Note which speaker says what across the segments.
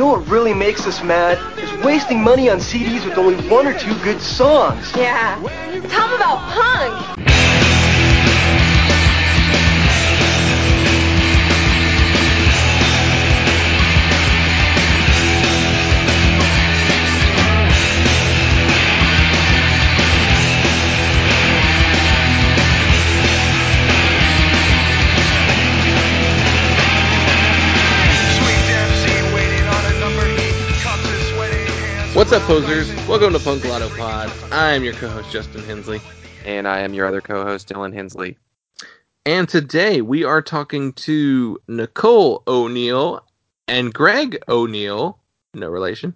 Speaker 1: know what really makes us mad? Is wasting money on CDs with only one or two good songs.
Speaker 2: Yeah. Tell them about punk.
Speaker 3: What's up, posers? Welcome to Punk Lotto Pod. I'm your co-host Justin Hensley,
Speaker 4: and I am your other co-host Dylan Hensley.
Speaker 3: And today we are talking to Nicole O'Neill and Greg O'Neill, no relation,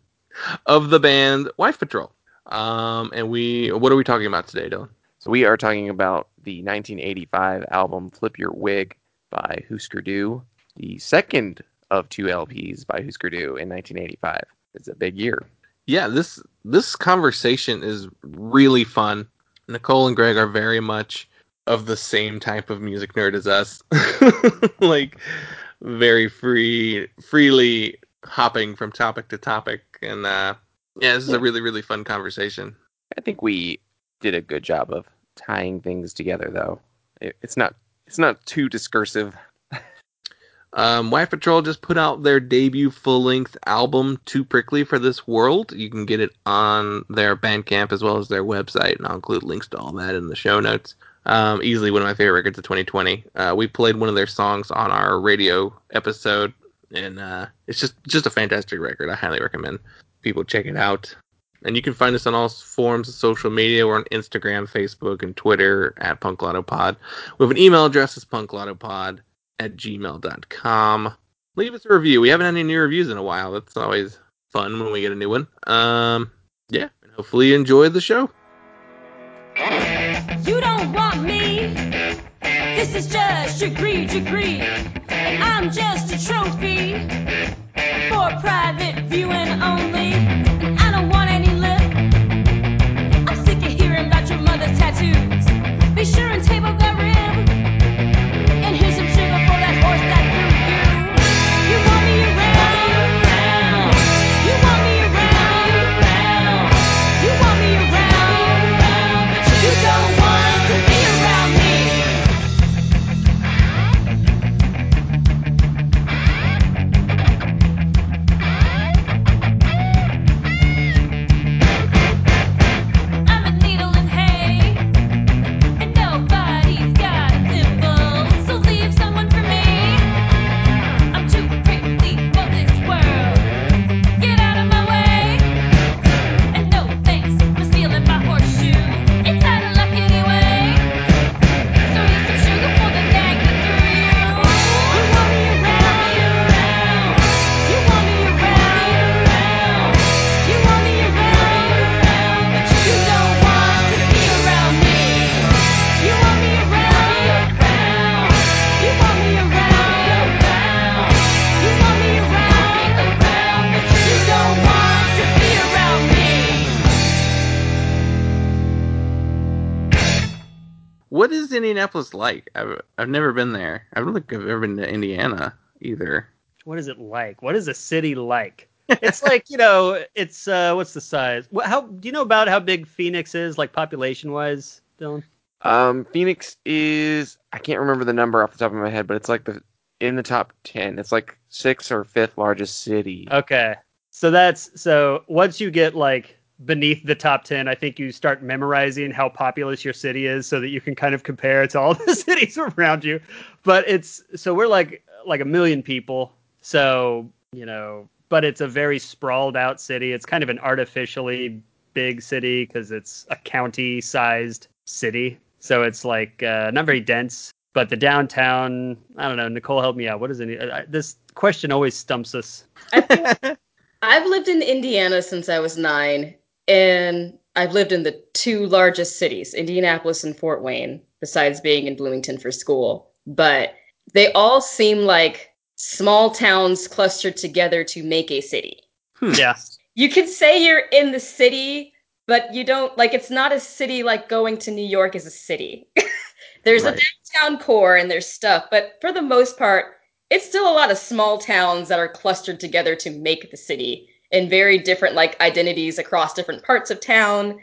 Speaker 3: of the band Wife Patrol. Um, and we, what are we talking about today, Dylan?
Speaker 4: So we are talking about the 1985 album "Flip Your Wig" by Husker Du, the second of two LPs by Husker Du in 1985. It's a big year
Speaker 3: yeah, this this conversation is really fun. Nicole and Greg are very much of the same type of music nerd as us. like very free freely hopping from topic to topic and uh yeah, this is a really really fun conversation.
Speaker 4: I think we did a good job of tying things together though. It, it's not it's not too discursive.
Speaker 3: Um, Wife Patrol just put out their debut full length album, Too Prickly for This World. You can get it on their Bandcamp as well as their website, and I'll include links to all that in the show notes. Um, easily one of my favorite records of 2020. Uh, we played one of their songs on our radio episode, and uh, it's just just a fantastic record. I highly recommend people check it out. And you can find us on all forms of social media. We're on Instagram, Facebook, and Twitter at Punk Lotto Pod. We have an email address, is punklottopod at gmail.com. Leave us a review. We haven't had any new reviews in a while. That's always fun when we get a new one. Um, yeah, and hopefully you enjoy the show.
Speaker 5: You don't want me. This is just your greed. I'm just a trophy for private viewing only. I don't want any lip. I'm sick of hearing about your mother's tattoos. Be sure and up that
Speaker 3: Indianapolis like? I've I've never been there. I don't think I've ever been to Indiana either.
Speaker 6: What is it like? What is a city like? it's like you know, it's uh, what's the size? How do you know about how big Phoenix is, like population wise, Dylan?
Speaker 4: Um, Phoenix is I can't remember the number off the top of my head, but it's like the in the top ten. It's like sixth or fifth largest city.
Speaker 6: Okay, so that's so once you get like beneath the top 10 i think you start memorizing how populous your city is so that you can kind of compare it to all the cities around you. But it's so we're like like a million people. So you know but it's a very sprawled out city. It's kind of an artificially big city because it's a county sized city. So it's like uh, not very dense but the downtown i don't know nicole help me out. What is it? This question always stumps us.
Speaker 2: I've lived in Indiana since I was nine, and I've lived in the two largest cities, Indianapolis and Fort Wayne, besides being in Bloomington for school. But they all seem like small towns clustered together to make a city.
Speaker 6: Hmm. Yeah.
Speaker 2: You could say you're in the city, but you don't like it's not a city like going to New York is a city. there's right. a downtown core and there's stuff, but for the most part, it's still a lot of small towns that are clustered together to make the city and very different like identities across different parts of town.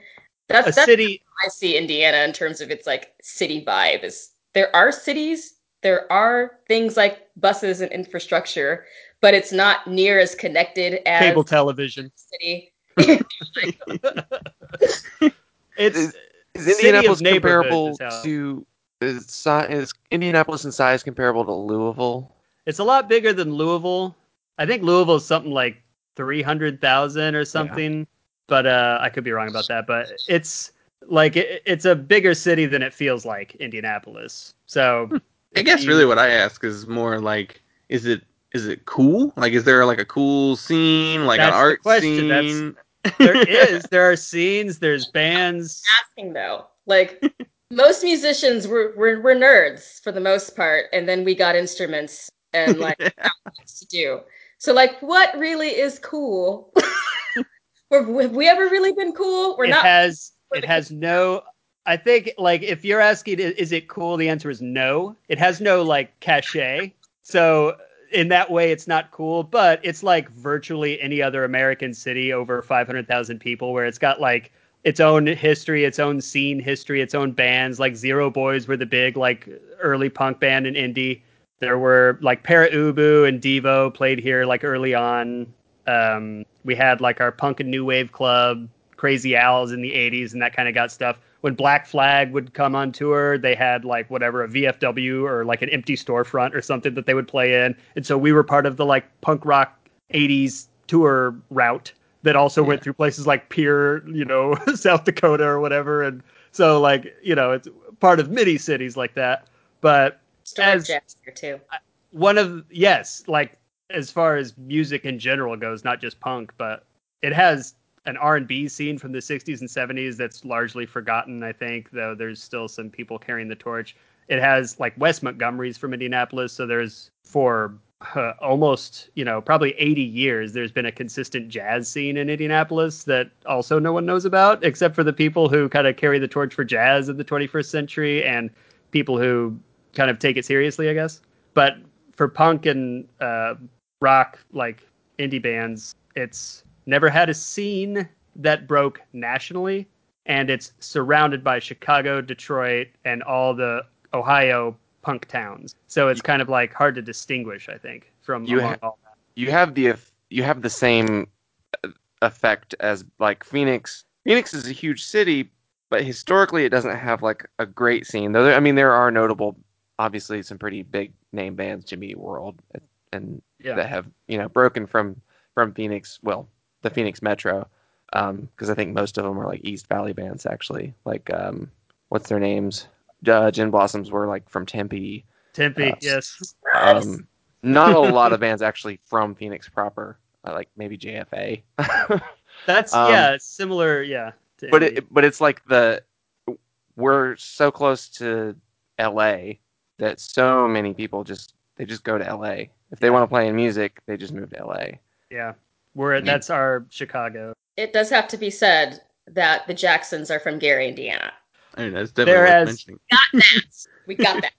Speaker 2: That's
Speaker 6: A
Speaker 2: that's
Speaker 6: city
Speaker 2: how I see Indiana in terms of its like city vibe is there are cities, there are things like buses and infrastructure, but it's not near as connected as
Speaker 6: cable television.
Speaker 2: city.
Speaker 6: It's
Speaker 4: Is- Is Indianapolis comparable to is, si- is Indianapolis in size comparable to Louisville?
Speaker 6: it's a lot bigger than Louisville. I think Louisville is something like three hundred thousand or something, but uh, I could be wrong about that. But it's like it, it's a bigger city than it feels like Indianapolis. So
Speaker 3: I guess
Speaker 6: you-
Speaker 3: really what I ask is more like, is it is it cool? Like, is there like a cool scene, like
Speaker 6: That's
Speaker 3: an
Speaker 6: the
Speaker 3: art
Speaker 6: question, that's-
Speaker 3: scene?
Speaker 6: there is there are scenes, there's bands.
Speaker 2: asking though. Like most musicians were, were were nerds for the most part, and then we got instruments and like found things to do. So like, what really is cool? Have we ever really been cool? We're
Speaker 6: it
Speaker 2: not.
Speaker 6: has it has no I think like if you're asking is it cool the answer is no. It has no like cachet. So in that way it's not cool, but it's like virtually any other American city over 500,000 people where it's got like its own history, its own scene history, its own bands like Zero Boys were the big like early punk band in indie. There were like Pere Ubu and Devo played here like early on. Um, we had like our punk and new wave club, Crazy Al's in the 80s and that kind of got stuff. When Black Flag would come on tour, they had like whatever a VFW or like an empty storefront or something that they would play in. And so we were part of the like punk rock 80s tour route that also went through places like Pierre, you know, South Dakota or whatever. And so like, you know, it's part of many cities like that. But
Speaker 2: Historic
Speaker 6: as-
Speaker 2: jazz here too.
Speaker 6: one of yes, like as far as music in general goes, not just punk, but it has an R&B scene from the 60s and 70s that's largely forgotten, I think, though there's still some people carrying the torch. It has like Wes Montgomery's from Indianapolis, so there's for uh, almost, you know, probably 80 years there's been a consistent jazz scene in Indianapolis that also no one knows about except for the people who kind of carry the torch for jazz in the 21st century and people who kind of take it seriously, I guess. But for punk and uh, rock, like indie bands, it's never had a scene that broke nationally, and it's surrounded by Chicago, Detroit, and all the Ohio punk towns. So it's kind of like hard to distinguish, I think, from
Speaker 4: You
Speaker 6: among
Speaker 4: ha-
Speaker 6: all that.
Speaker 4: You have the you have the same uh, effect as like Phoenix. Phoenix is a huge city, but historically it doesn't have like a great scene. Though there, I mean there are notable, obviously some pretty big name bands, Jimmy Eat World, and
Speaker 6: Yeah.
Speaker 4: that have you know broken from from Phoenix. Well, the Phoenix Metro, because I think most of them are like East Valley bands actually. Like um, what's their names? Uh, Gin Blossoms were like from Tempe.
Speaker 6: Tempe,
Speaker 4: Uh,
Speaker 6: yes.
Speaker 4: Um, not a lot of bands actually from Phoenix proper, uh, like maybe JFA.
Speaker 6: That's
Speaker 4: um,
Speaker 6: yeah, similar, yeah.
Speaker 4: but it, but it's like the we're so close to LA that so many people just they just go to LA. If they
Speaker 6: Yeah.
Speaker 4: want to play in music, they just move to LA.
Speaker 6: yeah, we're at, that's our Chicago.
Speaker 2: It does have to be said that the Jacksons are from Gary, Indiana.
Speaker 3: I mean, that's definitely
Speaker 6: There
Speaker 3: worth
Speaker 6: has-
Speaker 3: mentioning.
Speaker 2: We got that.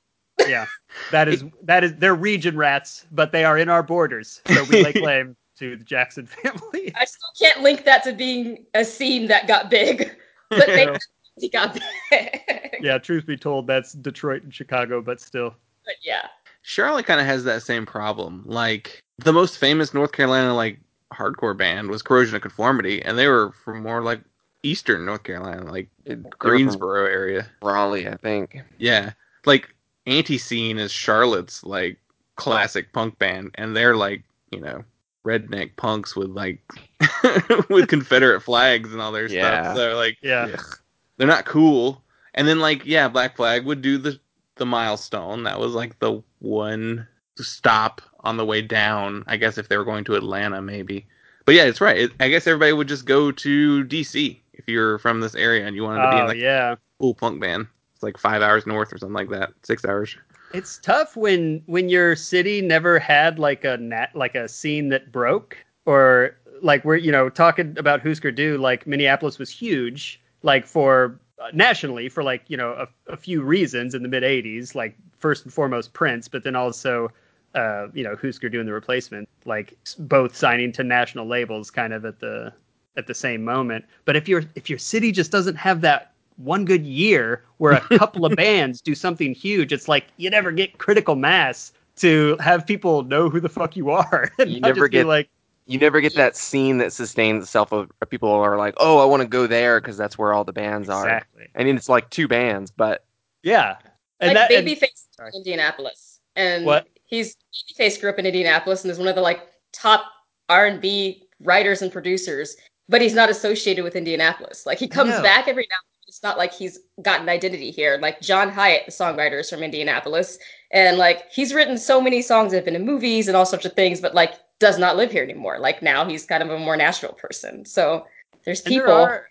Speaker 6: Yeah, that is that is they're region rats, but they are in our borders, so we lay claim to the Jackson family.
Speaker 2: I still can't link that to being a scene that got big, but they
Speaker 6: No.
Speaker 2: definitely got big.
Speaker 6: yeah, truth be told, that's Detroit and Chicago, but still.
Speaker 2: But yeah.
Speaker 3: Charlotte kind of has that same problem. Like the most famous North Carolina like hardcore band was Corrosion of Conformity, and they were from more like eastern North Carolina, like
Speaker 4: It- they were from
Speaker 3: Greensboro area.
Speaker 4: Raleigh, I think.
Speaker 3: Yeah, like Antiseen is Charlotte's like classic punk band, and they're like you know redneck punks with like with Confederate flags and all their
Speaker 4: Yeah.
Speaker 3: stuff. So like
Speaker 6: Yeah,
Speaker 4: Ugh.
Speaker 3: They're not cool. And then like yeah, Black Flag would do the the milestone. That was like the one stop on the way down. I guess if they were going to Atlanta, maybe. But yeah, it's right. It, I guess everybody would just go to DC if you're from this area and you wanted to be in
Speaker 6: oh
Speaker 3: like
Speaker 6: yeah.
Speaker 3: a cool punk band. It's like five hours north or something like that. Six hours.
Speaker 6: It's tough when when your city never had like a nat like a scene that broke or like we're you know talking about Husker Du like Minneapolis was huge like for uh, nationally for like you know a, a few reasons in the mid 80s like first and foremost Prince but then also uh, you know, Husker doing the replacement, like both signing to national labels, kind of at the at the same moment. But if your if your city just doesn't have that one good year where a couple of bands do something huge, it's like you never get critical mass to have people know who the fuck you are. and
Speaker 4: You never get-
Speaker 6: like,
Speaker 4: You never get that scene that sustains itself. Of of people are like, "Oh, I want to go there because that's where all the bands are."
Speaker 6: exactly.
Speaker 4: I mean, it's like two bands, but
Speaker 6: Yeah. And
Speaker 2: like
Speaker 6: that,
Speaker 2: Babyface
Speaker 6: Sorry.
Speaker 2: in Indianapolis, and
Speaker 6: What?
Speaker 2: he's Babyface grew up in Indianapolis and is one of the like top R and B writers and producers, but he's not associated with Indianapolis. Like he comes
Speaker 6: No.
Speaker 2: back every now. and then. It's not like he's got an identity here. Like John Hiatt, the songwriter, is from Indianapolis, and like he's written so many songs that have been in movies and all sorts of things, but like does not live here anymore. Like now he's kind of a more Nashville person. So there's
Speaker 6: and there
Speaker 2: people,
Speaker 6: are-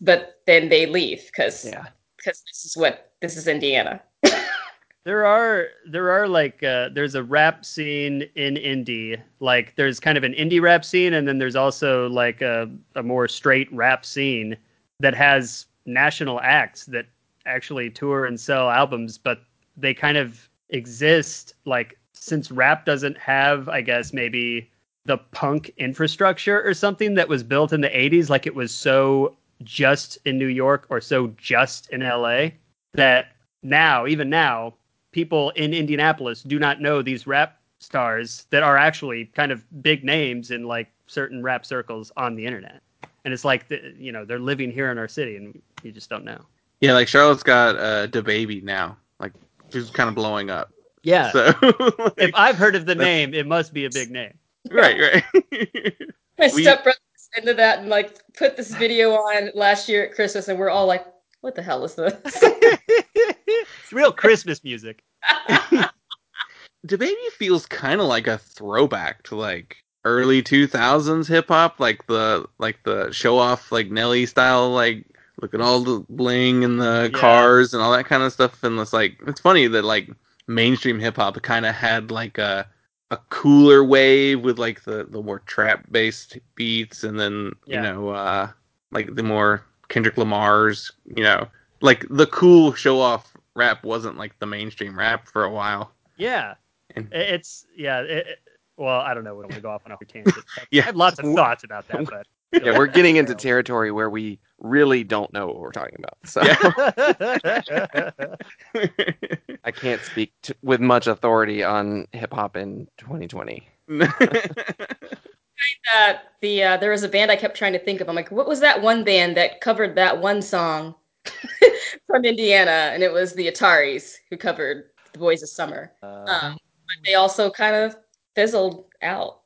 Speaker 2: but then they leave because
Speaker 4: yeah,
Speaker 2: because this is what this is Indiana.
Speaker 6: there are there are like uh, there's a rap scene in indie like there's kind of an indie rap scene and then there's also like a, a more straight rap scene that has national acts that actually tour and sell albums but they kind of exist like since rap doesn't have i guess maybe the punk infrastructure or something that was built in the 80s like it was so just in new york or so just in la that now even now people in Indianapolis do not know these rap stars that are actually kind of big names in like certain rap circles on the internet. And it's like, the, you know, they're living here in our city and you just don't know.
Speaker 3: Yeah, like Charlotte's got uh, DaBaby now. Like she's kind of blowing up.
Speaker 6: Yeah.
Speaker 3: So
Speaker 6: if I've heard of the name, it must be a big name.
Speaker 3: right, right.
Speaker 2: My
Speaker 3: We-
Speaker 2: stepbrother was into that and like put this video on last year at Christmas, and we're all like, "What the hell is this?"
Speaker 6: it's real Christmas music.
Speaker 3: DaBaby feels kind of like a throwback to like early 2000s hip hop like the like the show off like Nelly style like look at all the bling and the
Speaker 6: Yeah.
Speaker 3: cars and all that kind of stuff and it's like it's funny that like mainstream hip hop kind of had like a a cooler wave with like the the more trap based beats and then
Speaker 6: Yeah.
Speaker 3: you know uh like the more Kendrick Lamar's you know like the cool show off rap wasn't like the mainstream rap for a while
Speaker 6: Yeah.
Speaker 3: And-
Speaker 6: It's, yeah. It, it- well, I don't know. We're going to go off on a tangent.
Speaker 3: Yeah.
Speaker 6: I have lots of thoughts about that, but.
Speaker 4: Yeah, we're getting into territory where we really don't know what we're talking about. So I can't speak to, with much authority on hip hop in 2020.
Speaker 2: that the uh, there was a band I kept trying to think of. I'm like, what was that one band that covered that one song from Indiana? And it was the Ataris who covered "The Boys of Summer." Um, but they also kind of fizzled out.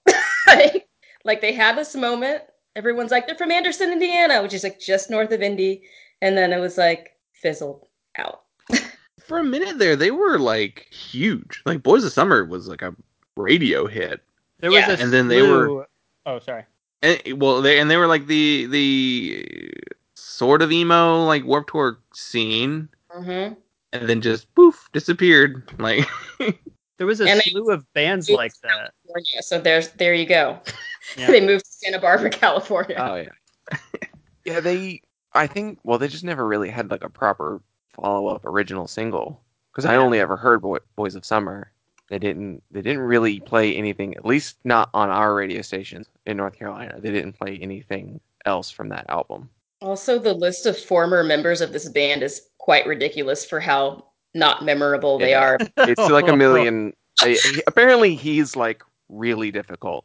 Speaker 2: like, like they had this moment. Everyone's like, they're from Anderson, Indiana, which is like just north of Indy, and then it was like fizzled out.
Speaker 3: for a minute there, they were like huge. Like Boys of Summer was like a radio hit,
Speaker 6: There was
Speaker 2: Yeah.
Speaker 6: a
Speaker 3: And then they
Speaker 6: slew-
Speaker 3: were-
Speaker 6: Oh, sorry.
Speaker 3: and well, they and they were like the the sort of emo like Warped Tour scene,
Speaker 2: hmm
Speaker 3: and then just poof disappeared. Like
Speaker 6: There was a
Speaker 2: And they-
Speaker 6: slew of bands like that.
Speaker 2: California. So there's there you go.
Speaker 6: Yeah.
Speaker 2: they moved to Santa Barbara, California.
Speaker 4: Oh yeah. yeah, they. I think. Well, they just never really had like a proper follow up original single because I only ever heard Boy, Boys of Summer. They didn't. They didn't really play anything. At least not on our radio stations in North Carolina. They didn't play anything else from that album.
Speaker 2: Also, the list of former members of this band is quite ridiculous for how not memorable they are.
Speaker 4: It's like a million. I- he- apparently, he's like really difficult.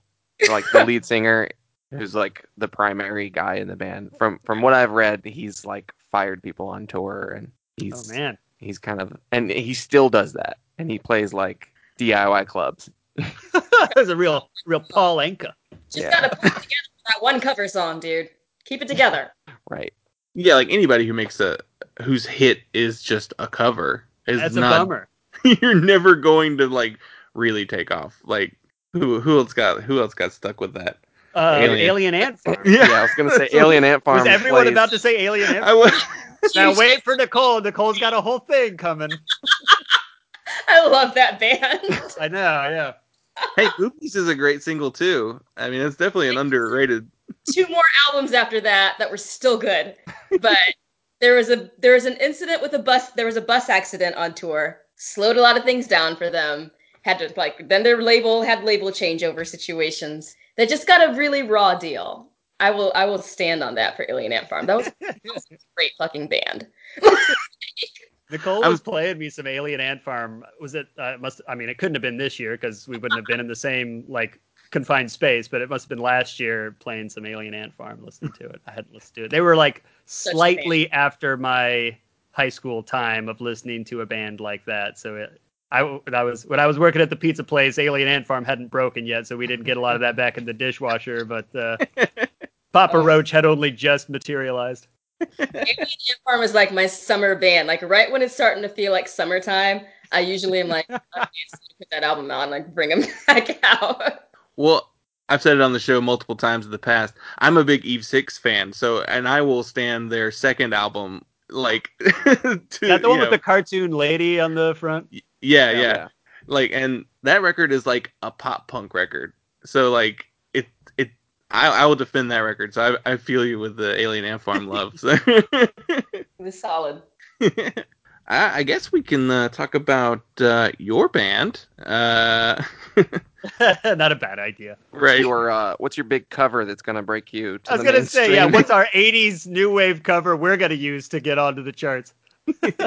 Speaker 4: Like the lead singer, who's like the primary guy in the band. From from what I've read, he's like fired people on tour, and oh, he's
Speaker 6: Oh man.
Speaker 4: he's kind of and he still does that, and he plays like DIY clubs.
Speaker 6: There's a real real Paul Anka.
Speaker 2: Just
Speaker 4: Yeah.
Speaker 2: gotta put together that one cover song, dude. Keep it together.
Speaker 4: Right.
Speaker 3: yeah, like anybody who makes a whose hit is just a cover is
Speaker 6: That's
Speaker 3: not.
Speaker 6: a bummer.
Speaker 3: you're never going to like really take off. Like who who else got who else got stuck with that?
Speaker 6: Uh,
Speaker 3: Alien.
Speaker 6: Alien. Ant Farm.
Speaker 4: Yeah, I was gonna say Alien Ant Farm.
Speaker 6: Was everyone
Speaker 4: plays-
Speaker 6: about to say Alien Ant
Speaker 3: I was.
Speaker 6: Now wait for Nicole. Nicole's got a whole thing coming.
Speaker 2: I love that band.
Speaker 6: I know, yeah.
Speaker 3: hey, Movies is a great single too. I mean, it's definitely an underrated.
Speaker 2: Two more albums after that that were still good, but there was a there was an incident with a bus. There was a bus accident on tour. Slowed a lot of things down for them. Had to like then their label had label changeover situations. They just got a really raw deal. I will I will stand on that for Alien Ant Farm. That was, that was a great fucking band.
Speaker 6: Nicole
Speaker 3: I'm-
Speaker 6: was playing me some Alien Ant Farm. Was it? Uh, it must. I mean, it couldn't have been this year because we wouldn't have been in the same like confined space. But it must have been last year playing some Alien Ant Farm, listening to it. I hadn't listened to it. They were like slightly after my high school time of listening to a band like that. So it. I, when I was when I was working at the pizza place, Alien Ant Farm hadn't broken yet, so we didn't get a lot of that back in the dishwasher. But uh, Papa
Speaker 2: Oh.
Speaker 6: Roach had only just materialized.
Speaker 2: Alien Ant Farm is like my summer band. Like right when it's starting to feel like summertime, I usually am like, "Oh, yes, put that album out and like bring them back out.
Speaker 3: Well, I've said it on the show multiple times in the past. I'm a big Eve Six fan, so and I will stand their second album like to
Speaker 6: Is that the one
Speaker 3: you
Speaker 6: with
Speaker 3: know,
Speaker 6: the cartoon lady on the front?
Speaker 3: yeah,
Speaker 4: Yeah,
Speaker 3: yeah,
Speaker 4: yeah.
Speaker 3: Like and that record is like a pop punk record. So like it it I, I will defend that record. So I I feel you with the Alien Ant Farm love. So
Speaker 2: It was solid.
Speaker 3: I, I guess we can uh, talk about uh, your band. Uh,
Speaker 6: Not a bad idea.
Speaker 3: right.
Speaker 4: Your uh, what's your big cover that's gonna break you? To
Speaker 6: I was
Speaker 4: the
Speaker 6: gonna say, yeah, what's our '80s new wave cover we're gonna use to get onto the charts?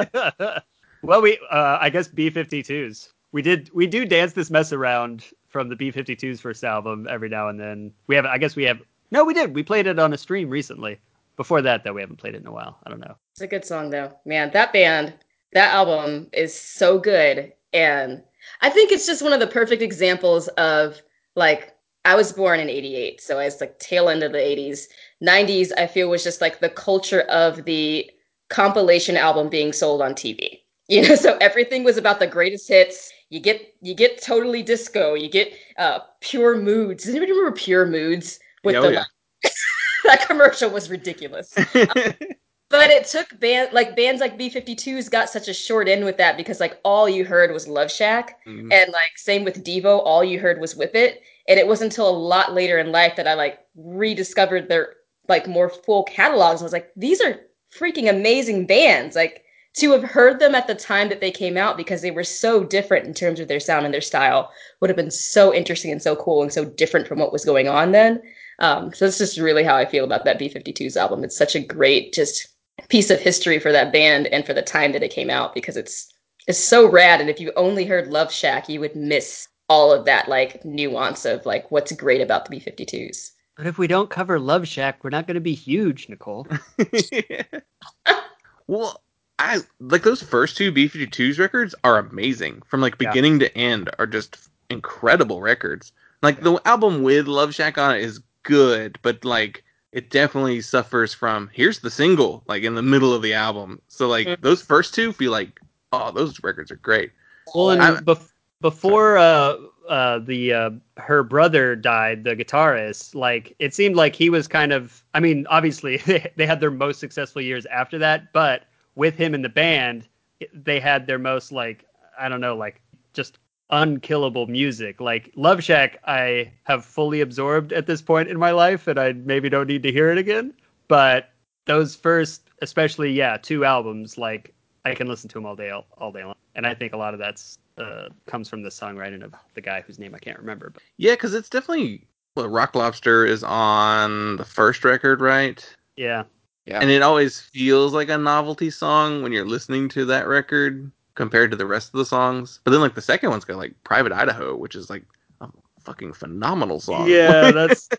Speaker 6: well, we, uh, I guess B52s. We did, we do dance this mess around from the B52s first album every now and then. We have, I guess we have. No, we did. We played it on a stream recently. Before that, though, we haven't played it in a while. I don't know.
Speaker 2: It's a good song though. Man, that band, that album is so good. And I think it's just one of the perfect examples of like I was born in 88, so I was like tail end of the 80s. 90s I feel was just like the culture of the compilation album being sold on TV. You know, so everything was about the greatest hits. You get you get totally disco, you get uh pure moods. Does anybody remember pure moods? With
Speaker 3: Yeah,
Speaker 2: the
Speaker 3: oh, yeah.
Speaker 2: that commercial was ridiculous. But it took band like bands like B52s got such a short end with that because like all you heard was Love Shack
Speaker 3: Mhm.
Speaker 2: and like same with Devo, all you heard was Whip It. And it wasn't until a lot later in life that I like rediscovered their like more full catalogs. I was like, these are freaking amazing bands. Like to have heard them at the time that they came out because they were so different in terms of their sound and their style would have been so interesting and so cool and so different from what was going on then. Um, so that's just really how I feel about that B52s album. It's such a great just piece of history for that band and for the time that it came out because it's it's so rad. And if you only heard Love Shack, you would miss all of that like nuance of like what's great about the B52s.
Speaker 6: But if we don't cover Love Shack, we're not going to be huge, Nicole.
Speaker 3: well, I like those first two B52s records are amazing. From like
Speaker 6: Yeah.
Speaker 3: beginning to end are just incredible records. Like the album with Love Shack on it is good, but like it definitely suffers from here's the single like in the middle of the album. So like
Speaker 6: Mm.
Speaker 3: those first two feel like oh those records are great.
Speaker 6: Well, and
Speaker 3: I'm-
Speaker 6: bef- before uh, uh, the uh, her brother died, the guitarist, like it seemed like he was kind of. I mean, obviously they, they had their most successful years after that, but with him in the band, they had their most like I don't know, like just unkillable music. Like Love Shack, I have fully absorbed at this point in my life, and I maybe don't need to hear it again. But those first, especially yeah, two albums, like I can listen to them all day, all, all day long. And I think a lot of that's uh, comes from the songwriting of the guy whose name I can't remember. But
Speaker 3: Yeah, because it's definitely well, Rock Lobster is on the first record, right?
Speaker 6: yeah,
Speaker 4: Yeah.
Speaker 3: And it always feels like a novelty song when you're listening to that record compared to the rest of the songs. But then like the second one's got like Private Idaho, which is like a fucking phenomenal song.
Speaker 6: yeah, that's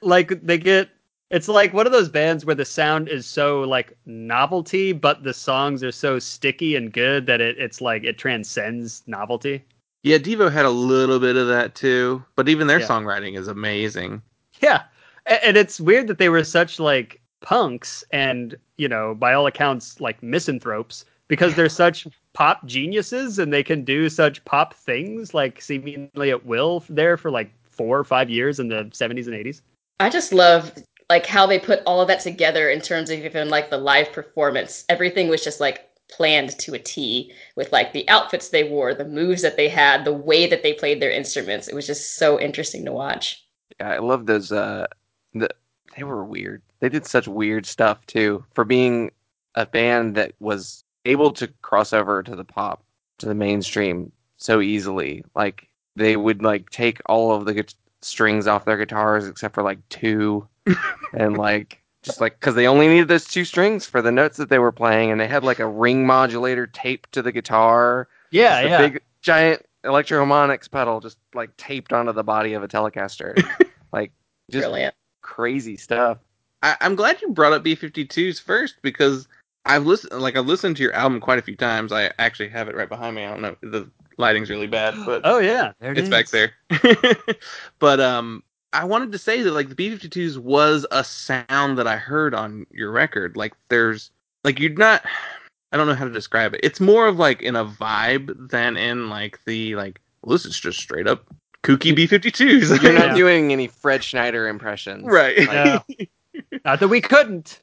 Speaker 6: like they get. It's like one of those bands where the sound is so like novelty, but the songs are so sticky and good that it, it's like it transcends novelty.
Speaker 3: yeah, Devo had a little bit of that too, but even their
Speaker 6: Yeah.
Speaker 3: songwriting is amazing.
Speaker 6: Yeah, and it's weird that they were such like punks and you know by all accounts like misanthropes because they're such pop geniuses and they can do such pop things like seemingly at will there for like four or five years in the 70s and 80s.
Speaker 2: I just love like how they put all of that together in terms of even like the live performance. Everything was just like planned to a T with like the outfits they wore, the moves that they had, the way that they played their instruments. It was just so interesting to watch.
Speaker 4: Yeah, I love those. Uh, the, they were weird. They did such weird stuff too for being a band that was able to cross over to the pop, to the mainstream so easily. Like they would like take all of the gu- strings off their guitars except for like two, and like just like because they only needed those two strings for the notes that they were playing, and they had like a ring modulator taped to the guitar.
Speaker 6: Yeah,
Speaker 4: a
Speaker 6: yeah.
Speaker 4: big giant Electro-Harmonix pedal just like taped onto the body of a Telecaster. like just
Speaker 2: Brilliant.
Speaker 4: crazy stuff.
Speaker 3: I, I'm glad you brought up B52s first because I've listened, like I've listened to your album quite a few times. I actually have it right behind me. I don't know, the lighting's really bad, but
Speaker 6: Oh yeah, there it
Speaker 3: it's back there. but um, I wanted to say that like the B52s was a sound that I heard on your record. Like there's like you're not. I don't know how to describe it. It's more of like in a vibe than in like the like. Well, this is just straight up kooky B52s.
Speaker 4: You're not
Speaker 6: Yeah.
Speaker 4: doing any Fred Schneider impressions.
Speaker 3: right.
Speaker 6: No. Not that we couldn't.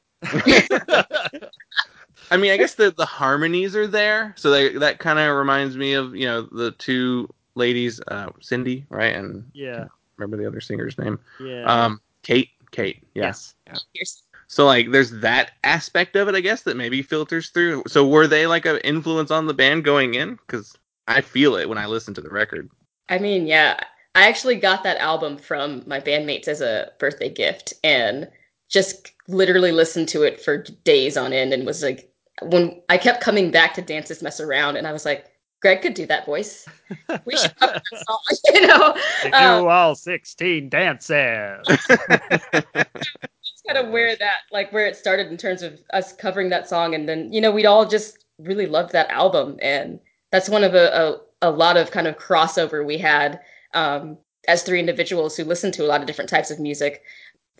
Speaker 3: I mean, I guess the the harmonies are there, so they, that kind of reminds me of you know the two ladies, uh, Cindy, right, and
Speaker 6: yeah,
Speaker 3: remember the other singer's name,
Speaker 6: yeah.
Speaker 3: um, Kate, Kate, yeah.
Speaker 6: Yes.
Speaker 2: Here's-
Speaker 3: So like, there's that aspect of it, I guess, that maybe filters through. So were they like an influence on the band going in? Because I feel it when I listen to the record.
Speaker 2: I mean, yeah, I actually got that album from my bandmates as a birthday gift and just literally listened to it for days on end and was like, when I kept coming back to Dance This Mess Around and I was like, Greg could do that voice. We should cover that song, you know?
Speaker 6: They
Speaker 2: Um,
Speaker 6: do all sixteen dances.
Speaker 2: It's kind of where that, like, where it started in terms of us covering that song. And then, you know, we'd all just really loved that album. And that's one of a, a, a lot of kind of crossover we had um, as three individuals who listened to a lot of different types of music.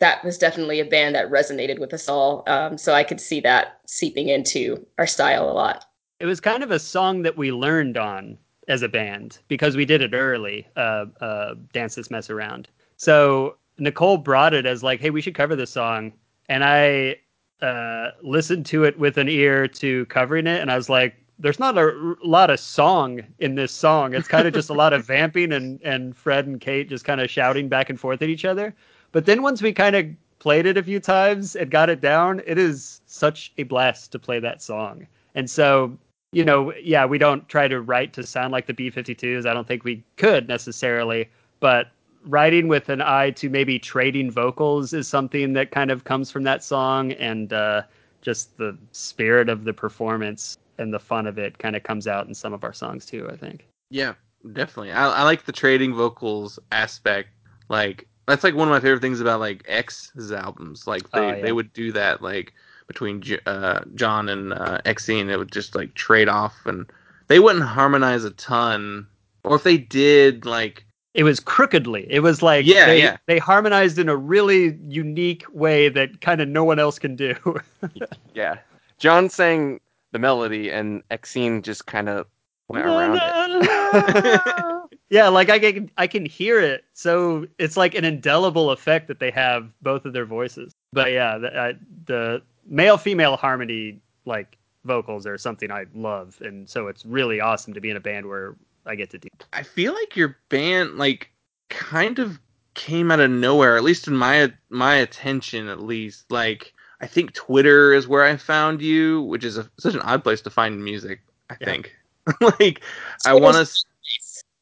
Speaker 2: That was definitely a band that resonated with us all. Um, so I could see that seeping into our style a lot.
Speaker 6: it was kind of a song that we learned on as a band because we did it early. Uh, uh, Dance this mess around. So Nicole brought it as like, hey, we should cover this song, and I uh, listened to it with an ear to covering it, and I was like, there's not a r- lot of song in this song. It's kind of just a lot of vamping and and Fred and Kate just kind of shouting back and forth at each other. But then once we kind of played it a few times and got it down, it is such a blast to play that song. And so, you know, yeah, we don't try to write to sound like the B52s. I don't think we could necessarily, but writing with an eye to maybe trading vocals is something that kind of comes from that song and uh, just the spirit of the performance and the fun of it kind of comes out in some of our songs too, I think.
Speaker 3: Yeah, definitely. I, I like the trading vocals aspect. Like that's like one of my favorite things about like X's albums. Like they,
Speaker 6: Oh, yeah.
Speaker 3: they would do that like between J- uh, John and uh, Exene. It would just like trade off, and they wouldn't harmonize a ton. Or if they did, like
Speaker 6: It was crookedly. It was like
Speaker 3: Yeah,
Speaker 6: they,
Speaker 3: yeah.
Speaker 6: they harmonized in a really unique way that kind of no one else can do.
Speaker 4: Yeah. John sang the melody and Exene just kind of went around it.
Speaker 6: yeah, like I can I can hear it. So it's like an indelible effect that they have both of their voices. But yeah, the, uh, the male female harmony like vocals are something I love, and so it's really awesome to be in a band where I get to do.
Speaker 3: I feel like your band like kind of came out of nowhere, at least in my my attention, at least. Like I think Twitter is where I found you, which is a, such an odd place to find music. I
Speaker 6: Yeah.
Speaker 3: think. like I want to.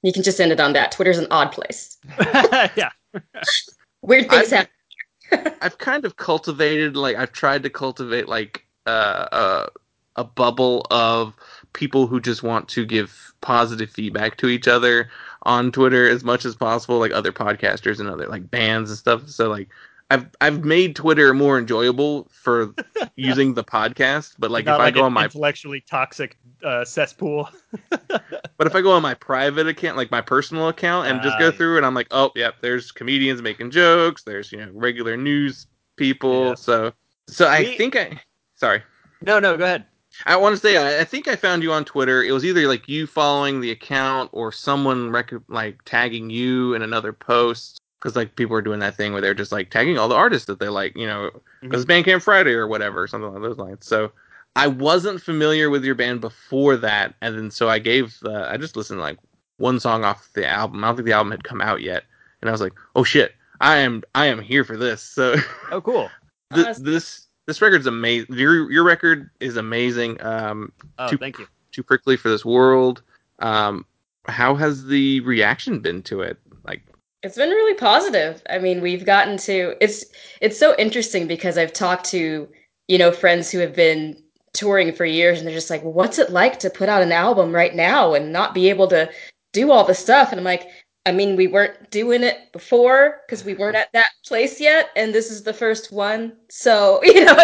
Speaker 2: You can just end it on that. Twitter's an odd place.
Speaker 6: yeah,
Speaker 2: Weird things
Speaker 3: I've-
Speaker 2: happen.
Speaker 3: I've kind of cultivated like I've tried to cultivate like uh, uh, a bubble of people who just want to give positive feedback to each other on Twitter as much as possible, like other podcasters and other like bands and stuff. So like I've I've made Twitter more enjoyable for using the podcast, but like
Speaker 6: Not
Speaker 3: if I go
Speaker 6: an
Speaker 3: on my
Speaker 6: intellectually toxic uh, cesspool.
Speaker 3: but if I go on my private account, like my personal account, and just
Speaker 6: Ah,
Speaker 3: go
Speaker 6: yeah.
Speaker 3: through and I'm like, oh, yep, there's comedians making jokes, there's you know regular news people,
Speaker 6: Yeah.
Speaker 3: so so I think I sorry.
Speaker 6: no, no, go ahead.
Speaker 3: I want to say I, I think I found you on Twitter. It was either like you following the account or someone rec- like tagging you in another post because like people are doing that thing where they're just like tagging all the artists that they like, you know, because it's Bandcamp Friday or whatever, something along those lines. So I wasn't familiar with your band before that, and then so I gave uh, I just listened to like one song off the album. I don't think the album had come out yet, and I was like, oh shit, I am I am here for this. So
Speaker 6: Oh, cool.
Speaker 3: th-
Speaker 2: Awesome.
Speaker 3: this this record's amazing. Your your record is amazing. Um,
Speaker 6: Oh,
Speaker 3: Too-
Speaker 6: thank you.
Speaker 3: too prickly for this world. Um, how has the reaction been to it? Like,
Speaker 2: It's been really positive. I mean, we've gotten to it's it's so interesting because I've talked to, you know, friends who have been touring for years and they're just like, "What's it like to put out an album right now and not be able to do all the stuff?" And I'm like, I mean, we weren't doing it before because we weren't at that place yet, and this is the first one. So, you know,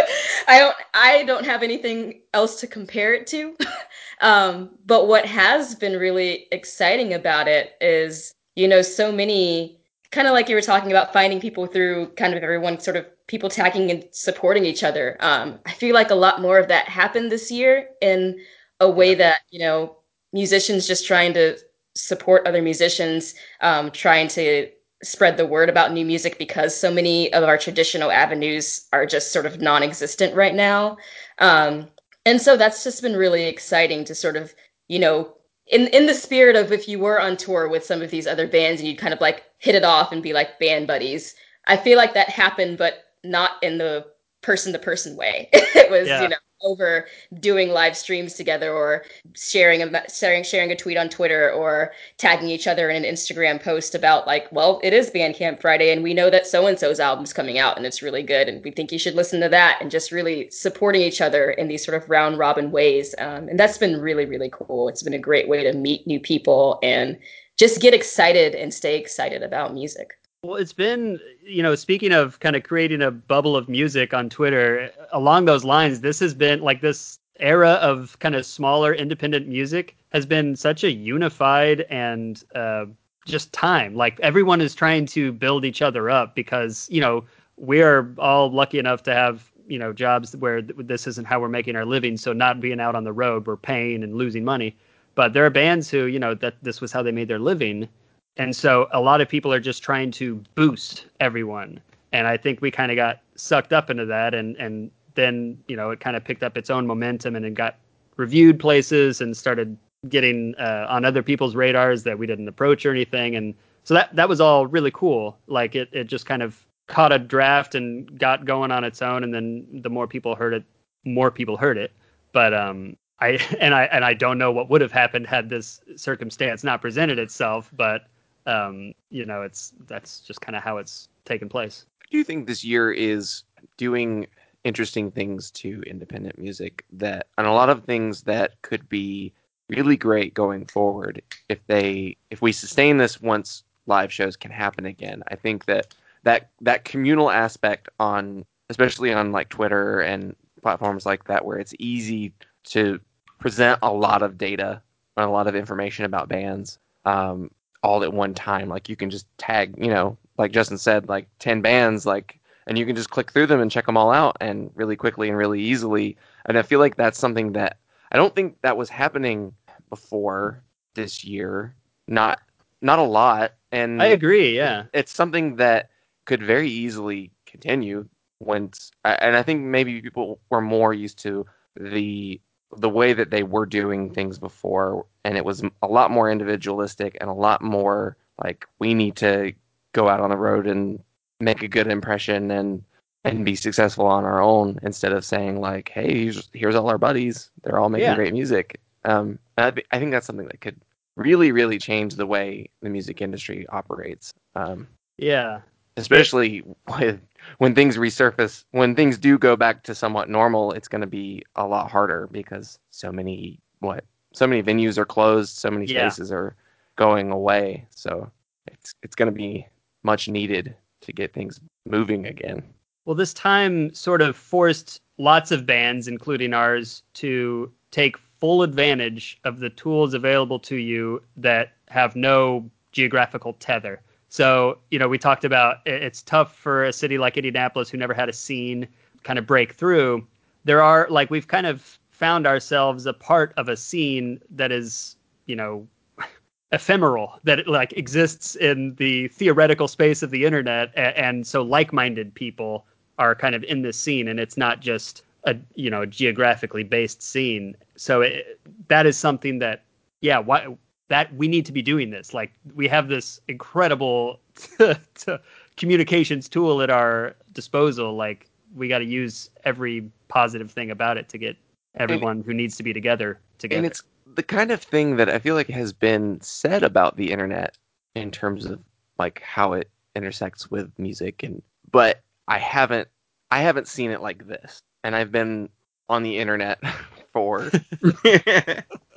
Speaker 2: I don't I don't have anything else to compare it to. um, but what has been really exciting about it is, you know, so many kind of like you were talking about finding people through kind of everyone sort of people tagging and supporting each other. Um, I feel like a lot more of that happened this year in a way that, you know, musicians just trying to support other musicians, um, trying to spread the word about new music because so many of our traditional avenues are just sort of non-existent right now. Um, and so that's just been really exciting to sort of, you know, in in the spirit of if you were on tour with some of these other bands and you'd kind of like hit it off and be like band buddies. I feel like that happened, but not in the person to person way. it was,
Speaker 6: Yeah.
Speaker 2: you know, over doing live streams together or sharing a sharing sharing a tweet on Twitter or tagging each other in an Instagram post about like, well, it is Bandcamp Friday and we know that so and so's album's coming out and it's really good and we think you should listen to that and just really supporting each other in these sort of round robin ways. Um, and that's been really really cool. It's been a great way to meet new people and just get excited and stay excited about music.
Speaker 6: Well, it's been, you know, speaking of kind of creating a bubble of music on Twitter, along those lines, this has been like this era of kind of smaller independent music has been such a unified and uh, just time. Like everyone is trying to build each other up because, you know, we are all lucky enough to have, you know, jobs where th- this isn't how we're making our living. So not being out on the road, we're paying and losing money. But there are bands who, you know, that this was how they made their living and so a lot of people are just trying to boost everyone. And I think we kind of got sucked up into that and and then, you know, it kind of picked up its own momentum and it got reviewed places and started getting uh, on other people's radars that we didn't approach or anything and so that that was all really cool. Like it it just kind of caught a draft and got going on its own and then the more people heard it, more people heard it. But um I and I and I don't know what would have happened had this circumstance not presented itself, but um, you know, it's that's just kind of how it's taken place.
Speaker 4: Do think this year is doing interesting things to independent music that and a lot of things that could be really great going forward if they if we sustain this once live shows can happen again. I think that that that communal aspect on especially on like Twitter and platforms like that where it's easy to present a lot of data and a lot of information about bands um, all at one time. Like you can just tag, you know, like Justin said, like 10 bands, like, and you can just click through them and check them all out and really quickly and really easily. And I feel like that's something that I don't think that was happening before this year. Not, not a lot. And
Speaker 6: I agree. Yeah.
Speaker 4: it's something that could very easily continue once and I think maybe people were more used to the the way that they were doing things before and it was a lot more individualistic and a lot more like we need to go out on the road and make a good impression and and be successful on our own instead of saying like hey here's, here's all our buddies they're all making
Speaker 6: Yeah.
Speaker 4: great music um I, I think that's something that could really really change the way the music industry operates um
Speaker 6: Yeah.
Speaker 4: especially with when things resurface when things do go back to somewhat normal it's going to be a lot harder because so many what so many venues are closed so many
Speaker 6: Yeah.
Speaker 4: are going away so it's it's going to be much needed to get things moving again
Speaker 6: Well, this time sort of forced lots of bands, including ours, to take full advantage of the tools available to you that have no geographical tether. So, you know, we talked about it's tough for a city like Indianapolis who never had a scene kind of break through. There are, like, we've kind of found ourselves a part of a scene that is, you know, ephemeral that it, like exists in the theoretical space of the internet and, and so like-minded people are kind of in this scene and it's not just a you know geographically based scene so it, that is something that yeah why that we need to be doing this. Like we have this incredible communications tool at our disposal. Like we got to use every positive thing about it to get everyone who needs to be together together.
Speaker 4: and it's the kind of thing that I feel like has been said about the internet in terms of like how it intersects with music and but I haven't I haven't seen it like this. And I've been on the internet for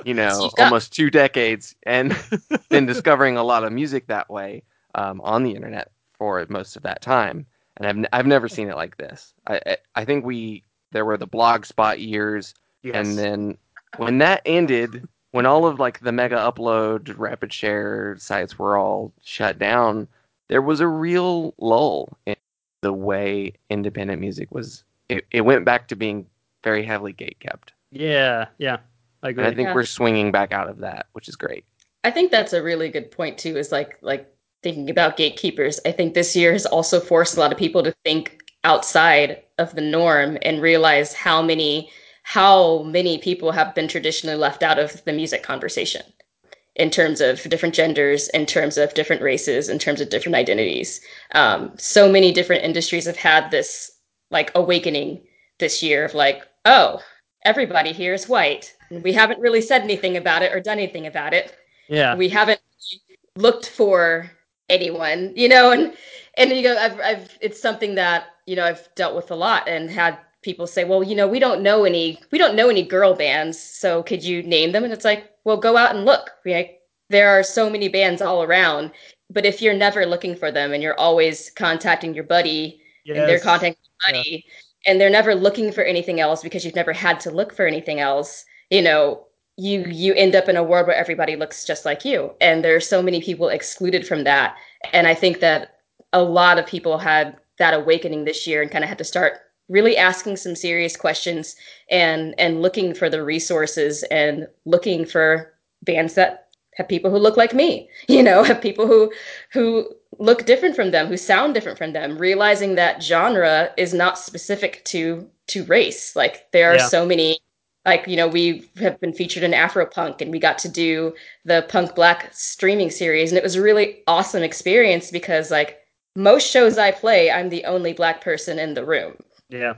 Speaker 4: you know
Speaker 2: got-
Speaker 4: almost two decades and been discovering a lot of music that way um, on the internet for most of that time. And I've, n- I've never seen it like this. I, I I think we there were the Blogspot years
Speaker 6: Yes.
Speaker 4: and then when that ended when all of like the Megaupload rapid share sites were all shut down there was a real lull in the way independent music was it, it went back to being very heavily gate kept
Speaker 6: yeah, yeah, I agree.
Speaker 4: and i think
Speaker 2: Yeah.
Speaker 4: we're swinging back out of that which is great
Speaker 2: I think that's a really good point too. Is like like thinking about gatekeepers. I think this year has also forced a lot of people to think outside of the norm and realize how many how many people have been traditionally left out of the music conversation in terms of different genders, in terms of different races, in terms of different identities. Um, so many different industries have had this like awakening this year of like, oh, everybody here is white. We haven't really said anything about it or done anything about it.
Speaker 6: Yeah,
Speaker 2: we haven't looked for anyone you know and and you know I've, I've it's something that you know i've dealt with a lot and had people say well you know we don't know any we don't know any girl bands so could you name them? And it's like well go out and look. Like there are so many bands all around but if you're never looking for them and you're always contacting your buddy and they're contacting your buddy and they're never looking for anything else because you've never had to look for anything else you know you you end up in a world where everybody looks just like you. And there are so many people excluded from that. And i think that a lot of people had that awakening this year and kind of had to start really asking some serious questions and and looking for the resources and looking for bands that have people who look like me you know? Have people who who look different from them who sound different from them realizing that genre is not specific to to race. Like there are
Speaker 6: Yeah.
Speaker 2: so many like you know we have been featured in afropunk and we got to do the punk black streaming series and it was a really awesome experience because like most shows i play i'm the only black person in the room.
Speaker 6: Yeah,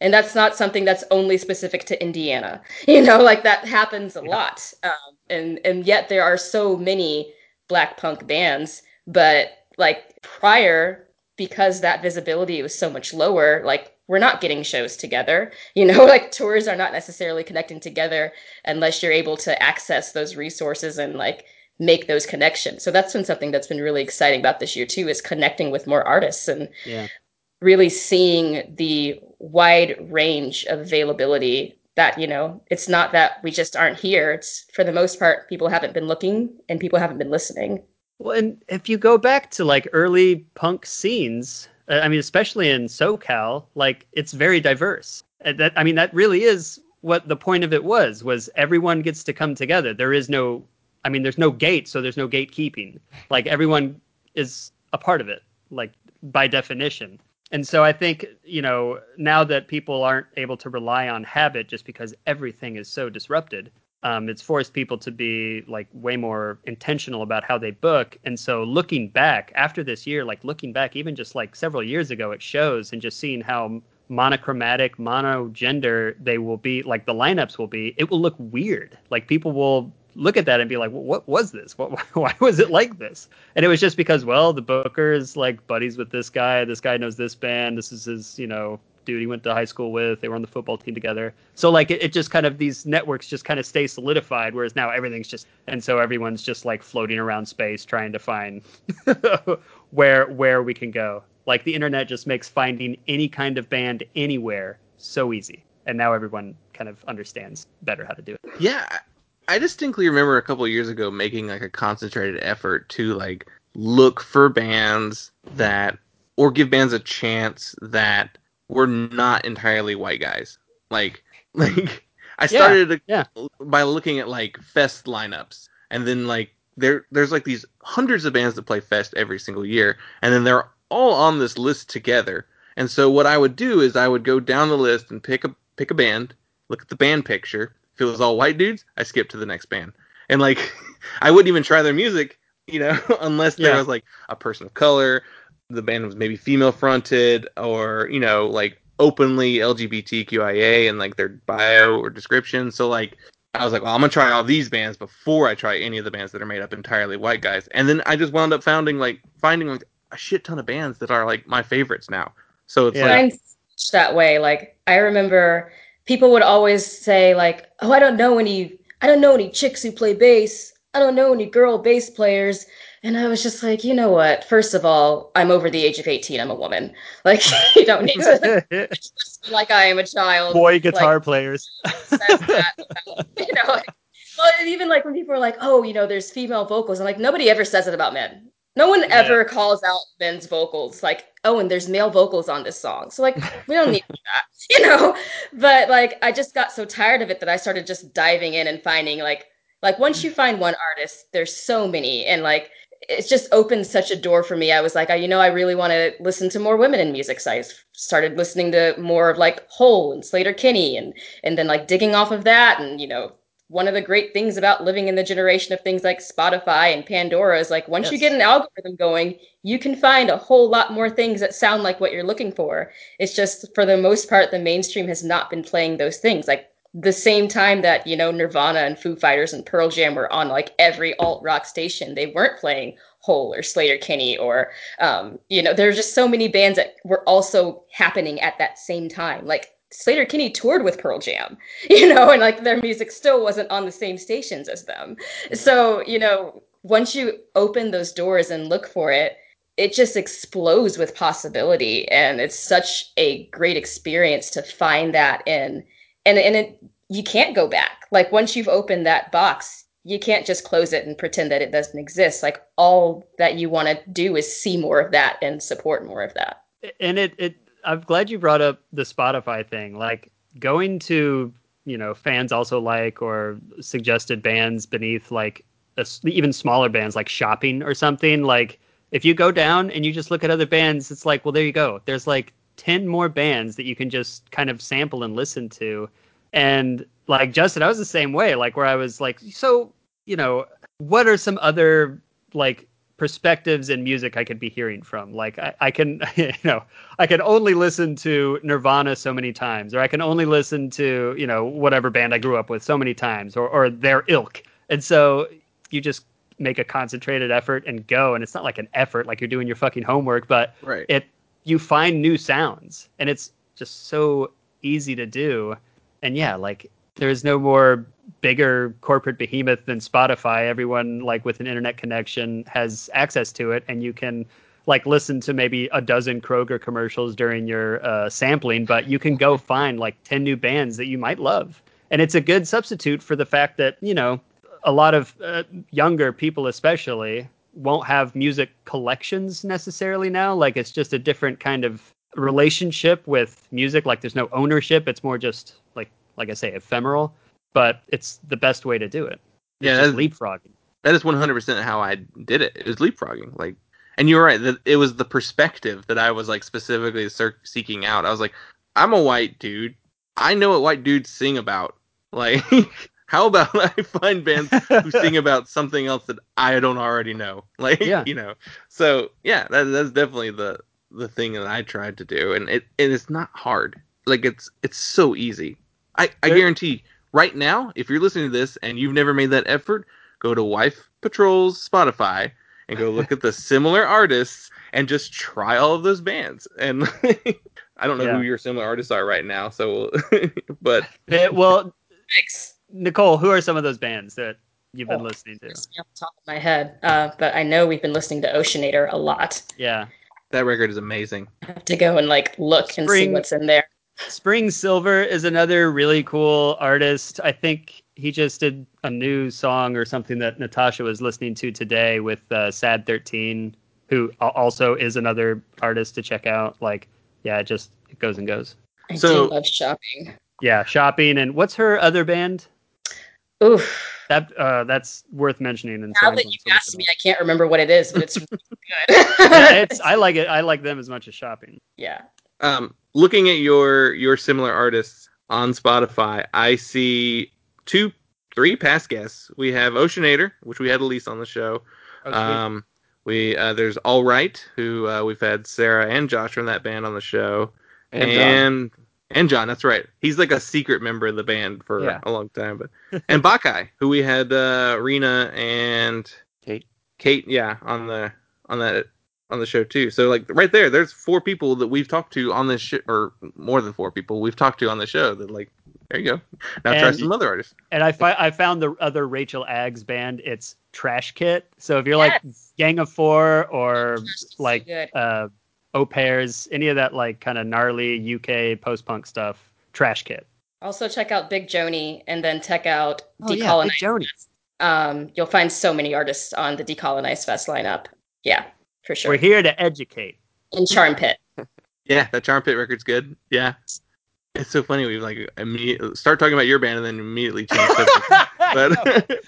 Speaker 2: and that's not something that's only specific to Indiana. You know, like that happens a lot, um, and and yet there are so many black punk bands. But like prior, because that visibility was so much lower, like we're not getting shows together. You know, like tours are not necessarily connecting together unless you're able to access those resources and like make those connections. So that's been something that's been really exciting about this year too, is connecting with more artists and
Speaker 6: yeah.
Speaker 2: really seeing the wide range of availability that you know it's not that we just aren't here it's for the most part people haven't been looking and people haven't been listening
Speaker 6: Well, and if you go back to like early punk scenes, uh, I mean, especially in SoCal, like it's very diverse. That I mean, that really is what the point of it was. Was everyone gets to come together. There is no, I mean, there's no gate, so there's no gatekeeping. Like everyone is a part of it, like by definition. And so I think you know now that people aren't able to rely on habit just because everything is so disrupted, um, it's forced people to be like way more intentional about how they book. And so looking back after this year, like looking back even just like several years ago at shows and just seeing how monochromatic, monogender they will be, like the lineups will be, it will look weird. Like people will look at that and be like, well, what was this? What, why was it like this? And it was just because, well, the booker is like buddies with this guy. This guy knows this band. This is his, you know, dude he went to high school with. They were on the football team together. So like it, it just kind of these networks just kind of stay solidified, whereas now everything's just and so everyone's just like floating around space trying to find where where we can go. Like the internet just makes finding any kind of band anywhere so easy. And now everyone kind of understands better how to do it.
Speaker 3: Yeah, I- distinctly remember a couple years ago making like a concentrated effort to like look for bands that or give bands a chance that were not entirely white guys. Like like I started
Speaker 6: yeah.
Speaker 3: by looking at like fest lineups and then like there there's like these hundreds of bands that play fest every single year and then they're all on this list together. And so what I would do is I would go down the list and pick a pick a band, look at the band picture. If it was all white dudes, I skip to the next band. And like I wouldn't even try their music, you know, unless there
Speaker 6: Yeah.
Speaker 3: was like a person of color, the band was maybe female fronted or, you know, like openly LGBTQIA and like their bio or description. So like I was like, well, I'm gonna try all these bands before I try any of the bands that are made up entirely white guys. And then I just wound up finding like finding like a shit ton of bands that are like my favorites now. So it's
Speaker 6: Yeah.
Speaker 3: like
Speaker 2: that way. Like I remember people would always say like, "Oh, I don't know any I don't know any chicks who play bass. I don't know any girl bass players." And I was just like, "You know what? First of all, I'm over the age of 18. I'm a woman. Like you don't need to like I am a child."
Speaker 6: Boy
Speaker 2: Like,
Speaker 6: guitar players.
Speaker 2: that you know like, well, even like when people are like oh you know there's female vocals i'm like nobody ever says it about men no one ever calls out men's vocals like oh and there's male vocals on this song. So like we don't need that you know? But like i just got so tired of it that i started just diving in and finding like like once you find one artist there's so many and like it's just opened such a door for me. I was like I, you know i really want to listen to more women in music. So I started listening to more of like hole and Sleater-Kinney and and then like digging off of that and you know one of the great things about living in the generation of things like Spotify and Pandora is like once you get an algorithm going, you can find a whole lot more things that sound like what you're looking for. It's just for the most part, the mainstream has not been playing those things. Like the same time that, you know, Nirvana and Foo Fighters and Pearl Jam were on like every alt rock station, they weren't playing Hole or Sleater-Kinney or, um, you know, there there's just so many bands that were also happening at that same time. Like Sleater-Kinney toured with Pearl Jam, you know, and like their music still wasn't on the same stations as them. So, you know, once you open those doors and look for it, it just explodes with possibility. And it's such a great experience to find that in. And, and it, you can't go back. Like once you've opened that box, you can't just close it and pretend that it doesn't exist. Like all that you want to do is see more of that and support more of that.
Speaker 6: and it it I'm glad you brought up the Spotify thing. Like going to you know fans also like or suggested bands beneath like a even smaller bands like shopping or something. Like if you go down and you just look at other bands, it's like well there you go. There's like ten more bands that you can just kind of sample and listen to. And like Justin, I was the same way. Like where I was like so you know what are some other like perspectives in music I could be hearing from. Like I, I can, you know, I can only listen to Nirvana so many times, or I can only listen to, you know, whatever band I grew up with so many times, or or their ilk. And so you just make a concentrated effort and go. And it's not like an effort, like you're doing your fucking homework, but
Speaker 3: right.
Speaker 6: it you find new sounds, and it's just so easy to do. And yeah, like there's no more bigger corporate behemoth than Spotify. Everyone like with an internet connection has access to it, and you can like listen to maybe a dozen Kroger commercials during your uh, sampling, but you can go find like ten new bands that you might love, and it's a good substitute for the fact that you know a lot of uh, younger people, especially, won't have music collections necessarily now. Like it's just a different kind of relationship with music. Like there's no ownership. It's more just like like I say, ephemeral but it's the best way to do it. It's
Speaker 3: Yeah,
Speaker 6: leapfrogging.
Speaker 3: That is 100% how I did it. It was leapfrogging. Like, and you're right. That it was the perspective that I was like specifically seeking out. I was like, I'm a white dude. I know what white dudes sing about. Like, how about I find bands who sing about something else that I don't already know? Like,
Speaker 6: Yeah.
Speaker 3: you know. So yeah, that, that's definitely the the thing that I tried to do, and it and it's not hard. Like, it's it's so easy. I I
Speaker 6: There-
Speaker 3: guarantee. Right now, if you're listening to this and you've never made that effort, go to Wife Patrol's Spotify and go look at the similar artists and just try all of those bands. And I don't know
Speaker 6: Yeah.
Speaker 3: who your similar artists are right now, so but
Speaker 6: Eh, well,
Speaker 2: Thanks.
Speaker 6: Nicole, who are some of those bands that you've been
Speaker 2: Oh.
Speaker 6: listening to?
Speaker 2: Just off the top of my head, uh, but I know we've been listening to Oceanator a lot.
Speaker 6: Yeah.
Speaker 3: that record is amazing.
Speaker 2: I have to go and like look and see what's in there.
Speaker 6: Spring Silver is another really cool artist. I think he just did a new song or something that Natasha was listening to today with uh, Sad 13, who also is another artist to check out. Like, yeah, it just it goes and goes.
Speaker 2: I
Speaker 3: So-
Speaker 2: do love shopping.
Speaker 6: Yeah, shopping and what's her other band?
Speaker 2: Oof.
Speaker 6: That uh, that's worth mentioning. And
Speaker 2: Now that you
Speaker 6: look
Speaker 2: asked
Speaker 6: it
Speaker 2: me. I can't remember what it is, but it's really good.
Speaker 6: yeah, it's I like it. I like them as much as shopping.
Speaker 2: yeah.
Speaker 3: Um, looking at your your similar artists on Spotify, I see two, three past guests. We have Oceanator, which we had Elise on the show.
Speaker 6: Oh.
Speaker 3: Um, we uh, there's All Right, who uh, we've had Sarah and Josh from that band on the show,
Speaker 4: And,
Speaker 3: and,
Speaker 4: John.
Speaker 3: and John. That's right. He's like a secret member of the band for
Speaker 4: Yeah.
Speaker 3: a long time. But and Bacchae, who we had uh, Rena and
Speaker 4: Kate.
Speaker 3: Kate, yeah, on the on that on the show too. So like right there, there's four people that we've talked to on this show, or more than four people we've talked to on the show. That like, there you go. Now try some other artists.
Speaker 6: And I, fi- I found the other Rachel Aggs band. It's Trash Kit. So if you're like Gang of Four or like
Speaker 2: good.
Speaker 6: uh, Au Pairs, any of that like kind of gnarly UK post punk stuff, Trash Kit.
Speaker 2: Also check out Big Joanie and then check out
Speaker 6: Oh, yeah,
Speaker 2: Decolonize.
Speaker 6: Big Joanie.
Speaker 2: um, you'll find so many artists on the Decolonize Fest lineup. Yeah, for sure.
Speaker 6: We're here to educate.
Speaker 2: And Charm Pit.
Speaker 3: Yeah, that Charm Pit record's good. Yeah. It's so funny. We like immediately start talking about your band and then immediately change subject. but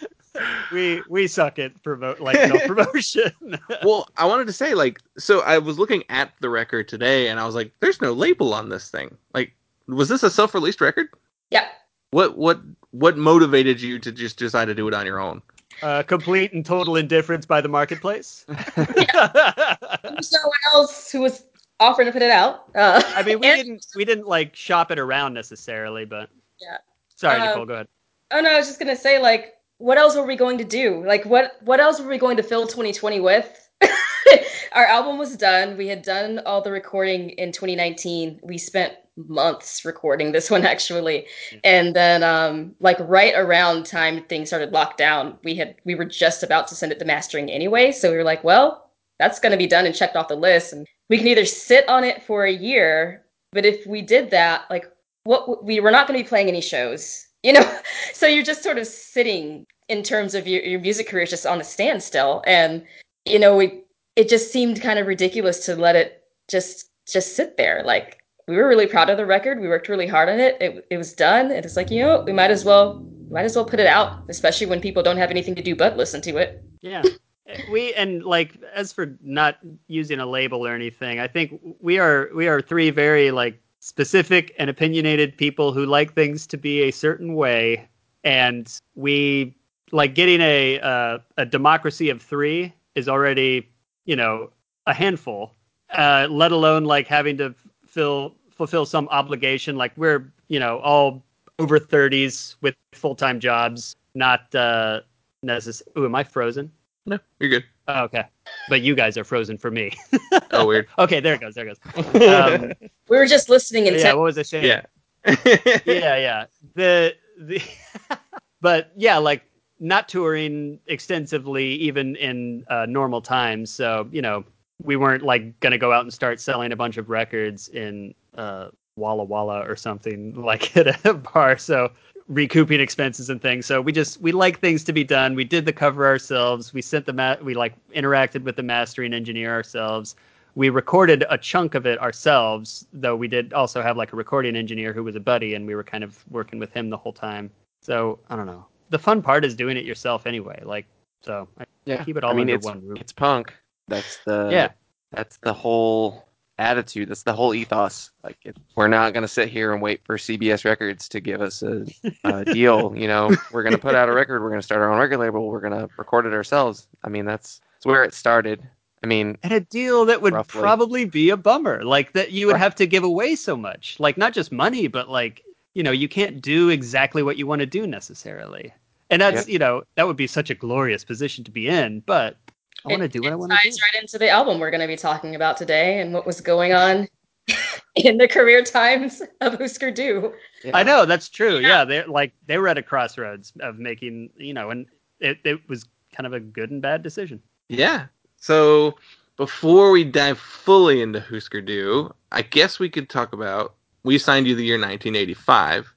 Speaker 6: we we suck at promote like no promotion.
Speaker 3: well, I wanted to say like so I was looking at the record today and I was like, there's no label on this thing. Like, was this a self-released record?
Speaker 2: Yeah.
Speaker 3: What what what motivated you to just decide to do it on your own?
Speaker 6: Uh, complete and total indifference by the marketplace.
Speaker 2: There's no one else who was offering to put it out. Uh,
Speaker 6: I mean, we
Speaker 2: and-
Speaker 6: didn't we didn't like shop it around necessarily, but
Speaker 2: Yeah.
Speaker 6: Sorry,
Speaker 2: Um,
Speaker 6: Nicole. Go ahead.
Speaker 2: Oh no, I was just gonna say like, what else were we going to do? Like, what what else were we going to fill 2020 with? Our album was done. We had done all the recording in 2019. We spent months recording this one actually, and then um, like right around time things started locked down, we had we were just about to send it to mastering anyway. So we were like, well, that's gonna be done and checked off the list, and we can either sit on it for a year, but if we did that, like what we were not going to be playing any shows you know so you're just sort of sitting in terms of your, your music career just on a standstill and you know we it just seemed kind of ridiculous to let it just just sit there. Like we were really proud of the record. We worked really hard on it. It, it was done. And it's like you know we might as well might as well put it out especially when people don't have anything to do but listen to it.
Speaker 6: Yeah. We and like as for not using a label or anything, I think we are we are three very like specific and opinionated people who like things to be a certain way, and we like getting a uh, a democracy of three is already you know a handful, uh, let alone like having to fill fulfill some obligation. Like we're you know all over thirties with full time jobs, not uh, necessary. Ooh, am I frozen?
Speaker 3: No, you're good.
Speaker 6: Oh, okay. But you guys are frozen for me.
Speaker 3: Oh, weird.
Speaker 6: okay, there it goes. There it goes. Um,
Speaker 2: we were just listening and
Speaker 6: yeah, what was I saying?
Speaker 3: yeah.
Speaker 6: yeah, yeah. The the but yeah, like not touring extensively even in uh, normal times. So, you know, we weren't like gonna go out and start selling a bunch of records in uh Walla Walla or something like at a bar. So recouping expenses and things. So we just we like things to be done. We did the cover ourselves. We sent the ma- we like interacted with the mastering engineer ourselves. We recorded a chunk of it ourselves, though we did also have like a recording engineer who was a buddy, and we were kind of working with him the whole time. So I don't know. The fun part is doing it yourself anyway. Like so, I
Speaker 4: Yeah.
Speaker 6: keep it all
Speaker 4: I mean,
Speaker 6: under
Speaker 4: it's,
Speaker 6: one roof.
Speaker 4: It's punk. That's the
Speaker 6: Yeah.
Speaker 4: That's the whole attitude. That's the whole ethos. Like it, we're not gonna sit here and wait for CBS Records to give us a, a deal. You know, we're gonna put out a record. We're gonna start our own record label. We're gonna record it ourselves. I mean, that's, that's where it started. I mean,
Speaker 6: and a deal that would
Speaker 4: Roughly.
Speaker 6: probably be a bummer like that you would
Speaker 4: Right.
Speaker 6: have to give away so much like not just money but like you know you can't do exactly what you want to do necessarily and that's you know that would be such a glorious position to be in but i want to do what i want to do
Speaker 2: ties right into the album we're going to be talking about today and what was going on in the career times of Husker Du.
Speaker 6: i know that's true
Speaker 2: Yeah.
Speaker 6: yeah they're like they were at a crossroads of making you know and it, it was kind of a good and bad decision
Speaker 3: Yeah. So before we dive fully into Husker Du, I guess we could talk about we signed you the year 1985.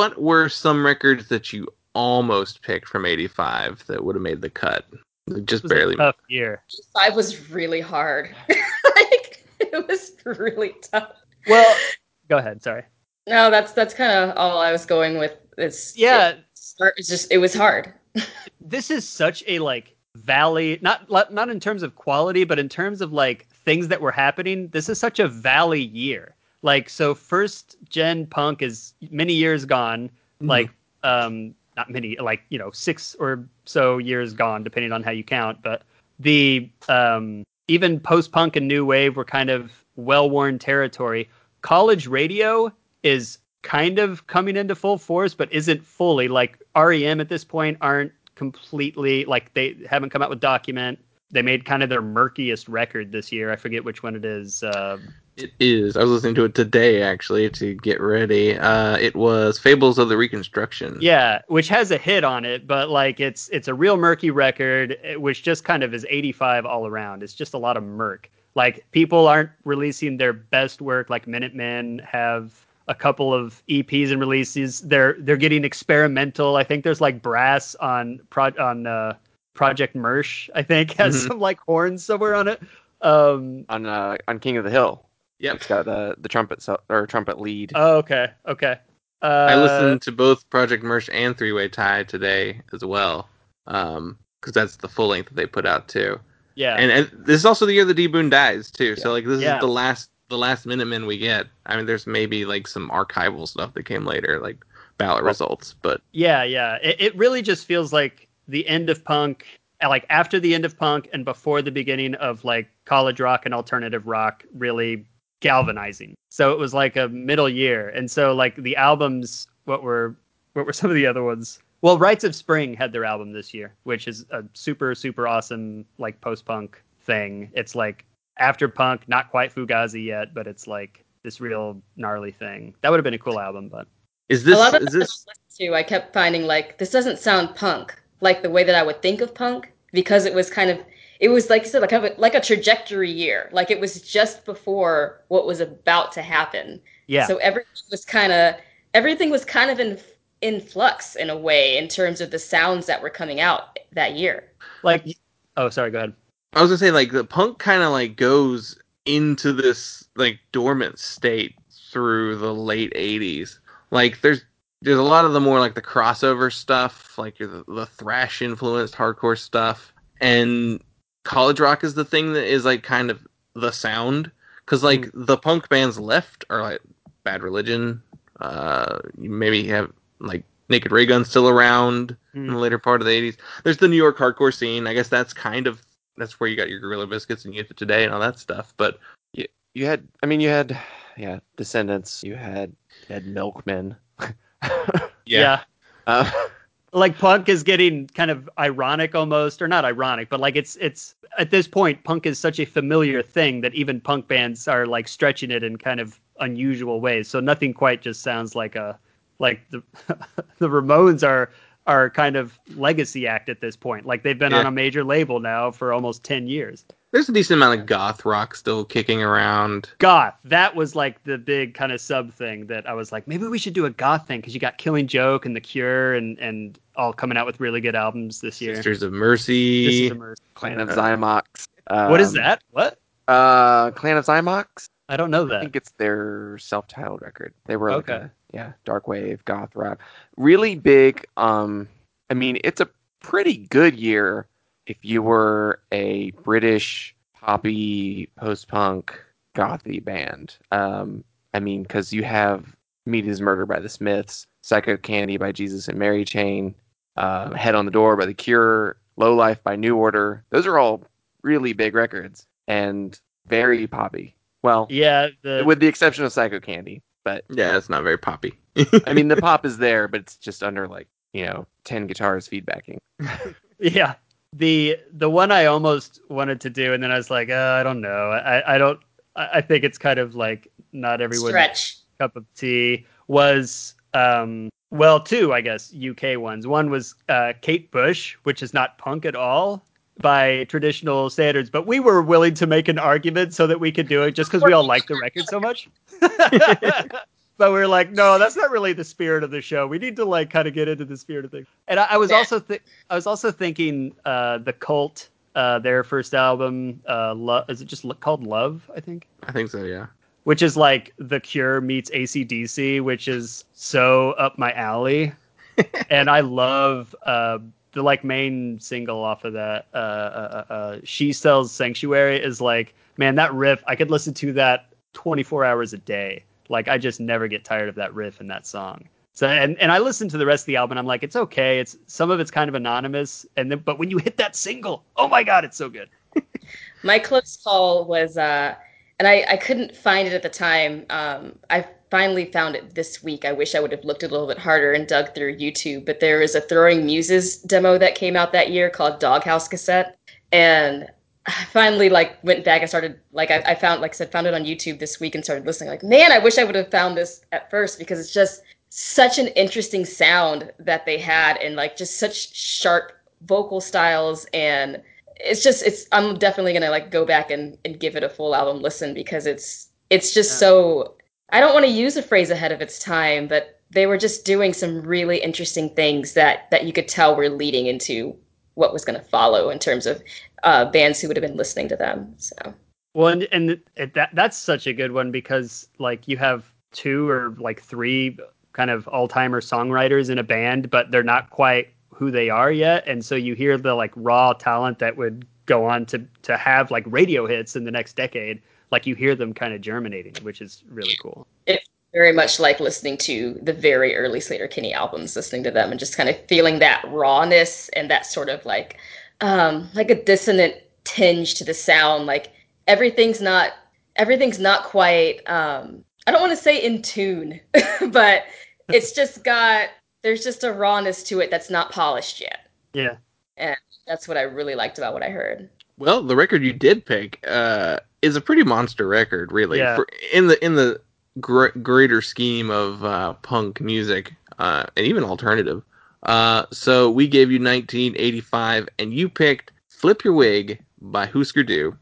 Speaker 3: What were some records that you almost picked from '85 that would have made the cut? Just
Speaker 6: It was a
Speaker 3: barely.
Speaker 6: tough year.
Speaker 2: Five was really hard. like it was really tough.
Speaker 6: Well, go ahead. Sorry.
Speaker 2: No, that's that's kind of all I was going with. It's
Speaker 6: Yeah,
Speaker 2: it start- it's just it was hard.
Speaker 6: this is such a like valley not not in terms of quality but in terms of like things that were happening this is such a valley year like so first gen punk is many years gone like um not many like you know six or so years gone depending on how you count but the um even post punk and new wave were kind of well worn territory. College radio is kind of coming into full force but isn't fully. Like rem at this point aren't completely like they haven't come out with document. They made kind of their murkiest record this year. I forget which one it is uh,
Speaker 3: It is. I was listening to it today actually to get ready. Uh, it was Fables of the Reconstruction.
Speaker 6: yeah which has a hit on it but like it's it's a real murky record eh, which just kind of is 85 all around it's just a lot of murk like people aren't releasing their best work like minutemen have a couple of eps and releases they're they're getting experimental i think there's like brass on pro on uh project mersh i think has
Speaker 3: Mhm.
Speaker 6: some like horns somewhere on it um
Speaker 4: on uh, on King of the Hill.
Speaker 3: Yep.
Speaker 4: It's got the the trumpet so, or trumpet lead.
Speaker 6: oh, okay okay uh
Speaker 3: I listened to both Project Mersh and Three Way Tie today as well, because that's the full length that they put out too.
Speaker 6: yeah
Speaker 3: And, and this is also the year the D Boon dies too. So like this
Speaker 6: Yeah.
Speaker 3: is the last the last Minutemen we get. I mean, there's maybe like some archival stuff that came later, like ballot
Speaker 4: Well-
Speaker 3: results, but
Speaker 6: Yeah, yeah. It, it really just feels like the end of punk, uh, like after the end of punk and before the beginning of like college rock and alternative rock really galvanizing. So it was like a middle year. And so like the albums, what were what were some of the other ones? Well, Rites of Spring had their album this year, which is a super super awesome like post punk thing. It's like after punk, not quite Fugazi yet, but it's like this real gnarly thing. That would have been a cool album, but
Speaker 3: is
Speaker 2: a
Speaker 3: this
Speaker 2: lot of
Speaker 3: is this
Speaker 2: stuff I listened to, I kept finding like this doesn't sound punk like the way that I would think of punk because it was kind of it was like you said like a, like a trajectory year like it was just before what was about to happen
Speaker 6: yeah.
Speaker 2: so everything was kind of everything was kind of in in flux in a way in terms of the sounds that were coming out that year
Speaker 6: like oh sorry, go ahead.
Speaker 3: I was gonna say like the punk kind of like goes into this like dormant state through the late '80s. Like there's there's a lot of the more like the crossover stuff, like the, the thrash influenced hardcore stuff, and college rock is the thing that is like kind of the sound because like the punk bands left are like Bad Religion. Uh, you maybe have like Naked Raygun still around in the later part of the '80s. There's the New York hardcore scene. I guess that's kind of that's where you got your Gorilla Biscuits and Youth of Today and all that stuff. But
Speaker 4: You you had, I mean, you had, yeah, Descendents. You had, you had Milkmen.
Speaker 6: yeah.
Speaker 4: Uh,
Speaker 6: like punk is getting kind of ironic almost or not ironic but like it's it's at this point punk is such a familiar thing that even punk bands are like stretching it in kind of unusual ways. So nothing quite just sounds like a like the the ramones are are kind of legacy act at this point like they've been
Speaker 3: Yeah.
Speaker 6: on a major label now for almost 10 years
Speaker 3: there's a decent amount of goth rock still kicking around.
Speaker 6: goth that was like the big kind of sub thing that i was like maybe we should do a goth thing because you got killing joke and the cure and and all coming out with really good albums this year
Speaker 3: Sisters of
Speaker 6: This
Speaker 3: Mercy.
Speaker 6: is a mercy.
Speaker 4: Clan of Xymox.
Speaker 6: What is
Speaker 4: Um,
Speaker 6: that? What?
Speaker 4: Uh, Clan of Xymox.
Speaker 6: I don't know that.
Speaker 4: I think it's their self-titled record. They were like
Speaker 6: Okay.
Speaker 4: a- yeah, dark wave, goth rock, really big. Um, I mean, it's a pretty good year if you were a British poppy post-punk gothy band. Um, I mean, because you have "Meat Is Murder" by the Smiths, "Psychocandy" by Jesus and Mary Chain, uh, "Head on the Door" by The Cure, "Low Life" by New Order. Those are all really big records and very poppy. Well,
Speaker 6: Yeah, the
Speaker 4: with the exception of Psychocandy. But
Speaker 3: Yeah, it's not very poppy.
Speaker 4: I mean, the pop is there, but it's just under like you know ten guitars feedbacking.
Speaker 6: yeah the the one I almost wanted to do, and then I was like, uh, I don't know. I I don't. I I think it's kind of like not everyone's
Speaker 2: stretch
Speaker 6: cup of tea. Was um well, two I guess UK ones. One was uh, Kate Bush, which is not punk at all by traditional standards, but we were willing to make an argument so that we could do it just because we all like the record so much. but we're like, no, that's not really the spirit of the show. We need to like kind of get into the spirit of things. And I, I was also th- I was also thinking uh, the Cult, uh, their first album, uh, Lo- is it just called Love? I think.
Speaker 7: I think so. Yeah.
Speaker 6: which is like The Cure meets ACDC, which is so up my alley. and I love uh, the like main single off of that. Uh, uh, uh, uh, she sells Sanctuary is like, man, that riff. I could listen to that 24 hours a day. Like I just never get tired of that riff and that song. So and and I listened to the rest of the album. I'm like, it's okay. It's some of it's kind of anonymous, and then but when you hit that single, oh my god, it's so good.
Speaker 2: My close call was, uh, and I, I couldn't find it at the time. Um, I finally found it this week. I wish I would have looked a little bit harder and dug through YouTube. But there is a Throwing Muses demo that came out that year called Doghouse Cassette, and I finally like went back and started like I, I found like I said found it on YouTube this week and started listening. Like man, I wish I would have found this at first because it's just such an interesting sound that they had and like just such sharp vocal styles and it's just it's i'm definitely gonna like go back and, and give it a full album listen because it's it's just
Speaker 6: Yeah.
Speaker 2: so i don't want to use a phrase ahead of its time but they were just doing some really interesting things that that you could tell were leading into what was going to follow in terms of uh, bands who would have been listening to them so
Speaker 6: Well, and, and that that's such a good one because like you have two or like three kind of all timer songwriters in a band, but they're not quite who they are yet, and so you hear the like raw talent that would go on to to have like radio hits in the next decade. Like you hear them kind of germinating, which is really cool.
Speaker 2: It's very much like listening to the very early Sleater-Kinney albums, listening to them and just kind of feeling that rawness and that sort of like um like a dissonant tinge to the sound. Like everything's not everything's not quite um I don't want to say in tune, but it's just got there's just a rawness to it that's not polished yet.
Speaker 6: Yeah.
Speaker 2: And that's what I really liked about what I heard.
Speaker 7: Well, the record you did pick uh, is a pretty monster record, really.
Speaker 6: Yeah.
Speaker 7: For, in the in the gr- greater scheme of uh, punk music uh, and even alternative. Uh, so we gave you 1985, and you picked "Flip Your Wig" by Husker Du.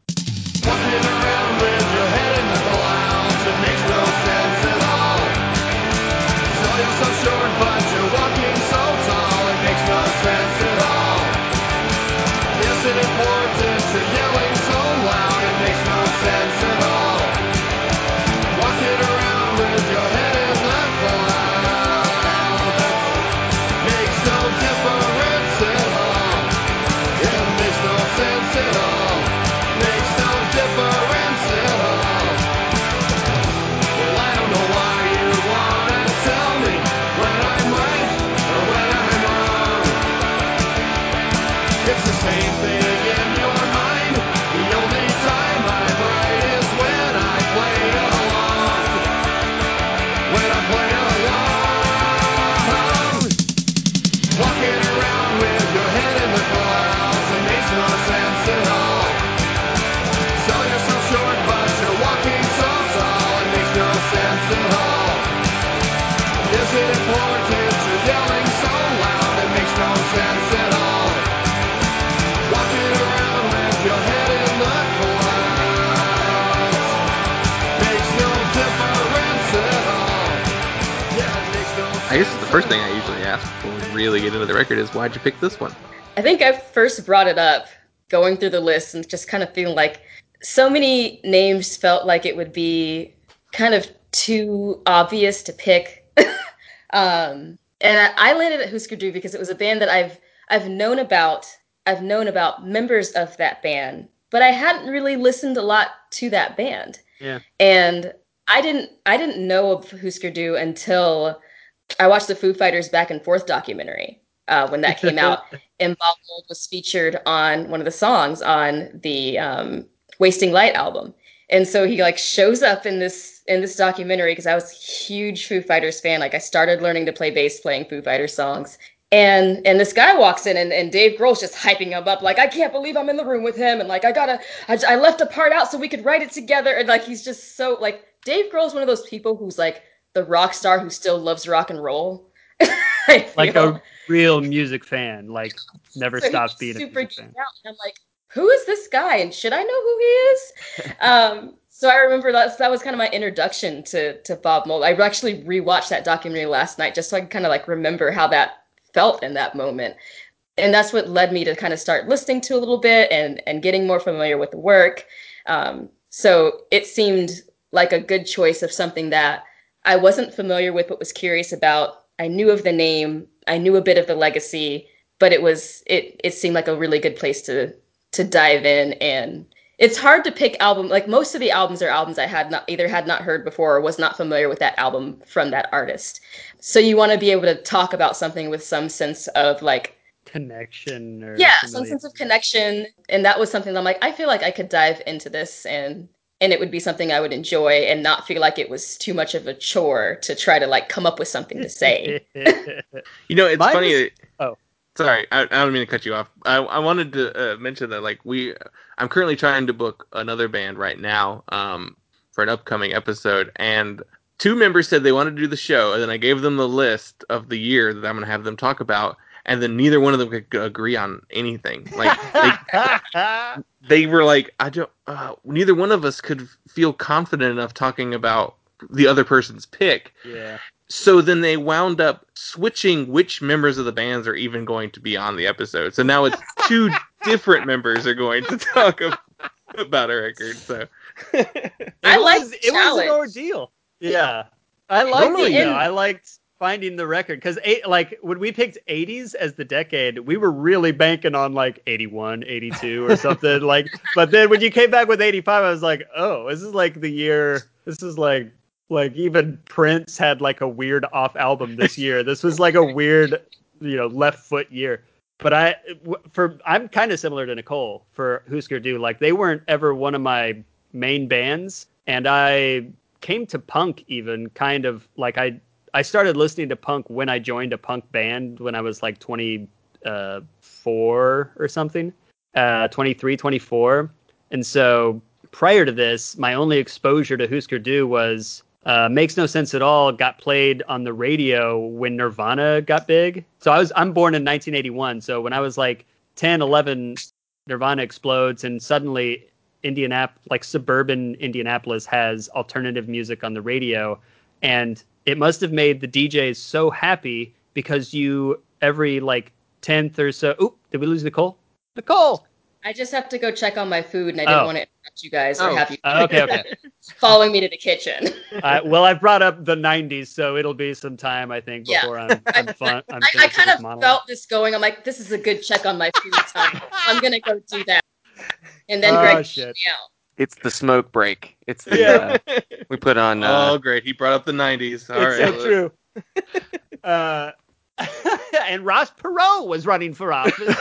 Speaker 3: I
Speaker 7: guess the first thing I usually ask before we really get into the record is why'd you pick this one?
Speaker 2: I think I first brought it up going through the list and just kind of feeling like so many names felt like it would be kind of too obvious to pick. um, and I, I landed at Husker Du because it was a band that I've I've known about. I've known about members of that band, but I hadn't really listened a lot to that band.
Speaker 6: Yeah.
Speaker 2: And I didn't I didn't know of Husker Du until I watched the Foo Fighters Back and Forth documentary uh, when that came out and Bob Mould was featured on one of the songs on the um, Wasting Light album. And so he like shows up in this in this documentary because I was a huge Foo Fighters fan. Like I started learning to play bass playing Foo Fighters songs. And and this guy walks in and, and Dave Grohl's just hyping him up like I can't believe I'm in the room with him and like I gotta I, I left a part out so we could write it together and like he's just so like Dave Grohl's one of those people who's like the rock star who still loves rock and roll.
Speaker 6: Like a real music fan, like never
Speaker 2: So
Speaker 6: stops being a music fan.
Speaker 2: I'm like, who is this guy? And should I know who he is? um, So I remember that that was kind of my introduction to to Bob Mould. I actually rewatched that documentary last night just so I could kind of like remember how that felt in that moment. And that's what led me to kind of start listening to a little bit and and getting more familiar with the work. Um, so it seemed like a good choice of something that I wasn't familiar with but was curious about. I knew of the name, I knew a bit of the legacy, but it was it it seemed like a really good place to to dive in and it's hard to pick album like most of the albums are albums I had not either had not heard before or was not familiar with that album from that artist. So you want to be able to talk about something with some sense of like
Speaker 6: Connection or
Speaker 2: yeah, some sense of connection and that was something that I'm like I feel like I could dive into this and and it would be something I would enjoy and not feel like it was too much of a chore to try to like come up with something to say.
Speaker 3: You know, it's
Speaker 6: Mine
Speaker 3: funny.
Speaker 6: was- oh.
Speaker 3: sorry, I, I don't mean to cut you off. I, I wanted to uh, mention that like we, I'm currently trying to book another band right now um, for an upcoming episode, and two members said they wanted to do the show, and then I gave them the list of the year that I'm going to have them talk about, and then neither one of them could agree on anything. Like they, they were like, I don't. Uh, neither one of us could feel confident enough talking about the other person's pick.
Speaker 6: yeah.
Speaker 3: So then they wound up switching which members of the bands are even going to be on the episode. So now it's two different members are going to talk ab- about a record. So
Speaker 2: I
Speaker 6: It
Speaker 2: like
Speaker 6: was,
Speaker 2: the
Speaker 6: it was an ordeal. Yeah, I liked
Speaker 3: Normally-
Speaker 6: it. Though. I liked finding the record because like when we picked 80s as the decade, we were really banking on like 81, 82 or something. like, but then when you came back with 85, I was like, oh, this is like the year. This is like like even Prince had like a weird off album this year. This was like a weird, you know, left foot year. But i for I'm kind of similar to Nicole for Husker Du. Like they weren't ever one of my main bands, and I came to punk even kind of like I I started listening to punk when I joined a punk band when I was like 24 or something, uh, 23, 24, and so prior to this, my only exposure to Husker Du was uh, makes no sense at all. Got played on the radio when Nirvana got big. So I was I'm born in 1981. So when I was like 10, 11, Nirvana explodes, and suddenly Indianap like suburban Indianapolis has alternative music on the radio, and it must have made the DJs so happy because you every like tenth or so. Oop, did we lose Nicole? Nicole.
Speaker 2: I just have to go check on my food and I didn't
Speaker 6: Oh.
Speaker 2: want to interrupt you guys or
Speaker 3: Oh.
Speaker 2: have you
Speaker 6: Uh, okay, okay.
Speaker 2: following me to the kitchen.
Speaker 6: Uh, well, I brought up the '90s, so it'll be some time I think
Speaker 2: Yeah.
Speaker 6: before I'm I'm fun. I'm
Speaker 2: I, I kind of
Speaker 6: monologue.
Speaker 2: felt this going. I'm like, this is a good check on my food time. I'm gonna go do that. And then
Speaker 6: Oh,
Speaker 2: Greg
Speaker 6: shit.
Speaker 2: me out.
Speaker 4: It's the smoke break. It's the
Speaker 6: Yeah.
Speaker 4: uh, we put on. Uh,
Speaker 3: oh, great! He brought up the '90s. All
Speaker 6: it's
Speaker 3: right,
Speaker 6: so true. uh, and Ross Perot was running for office.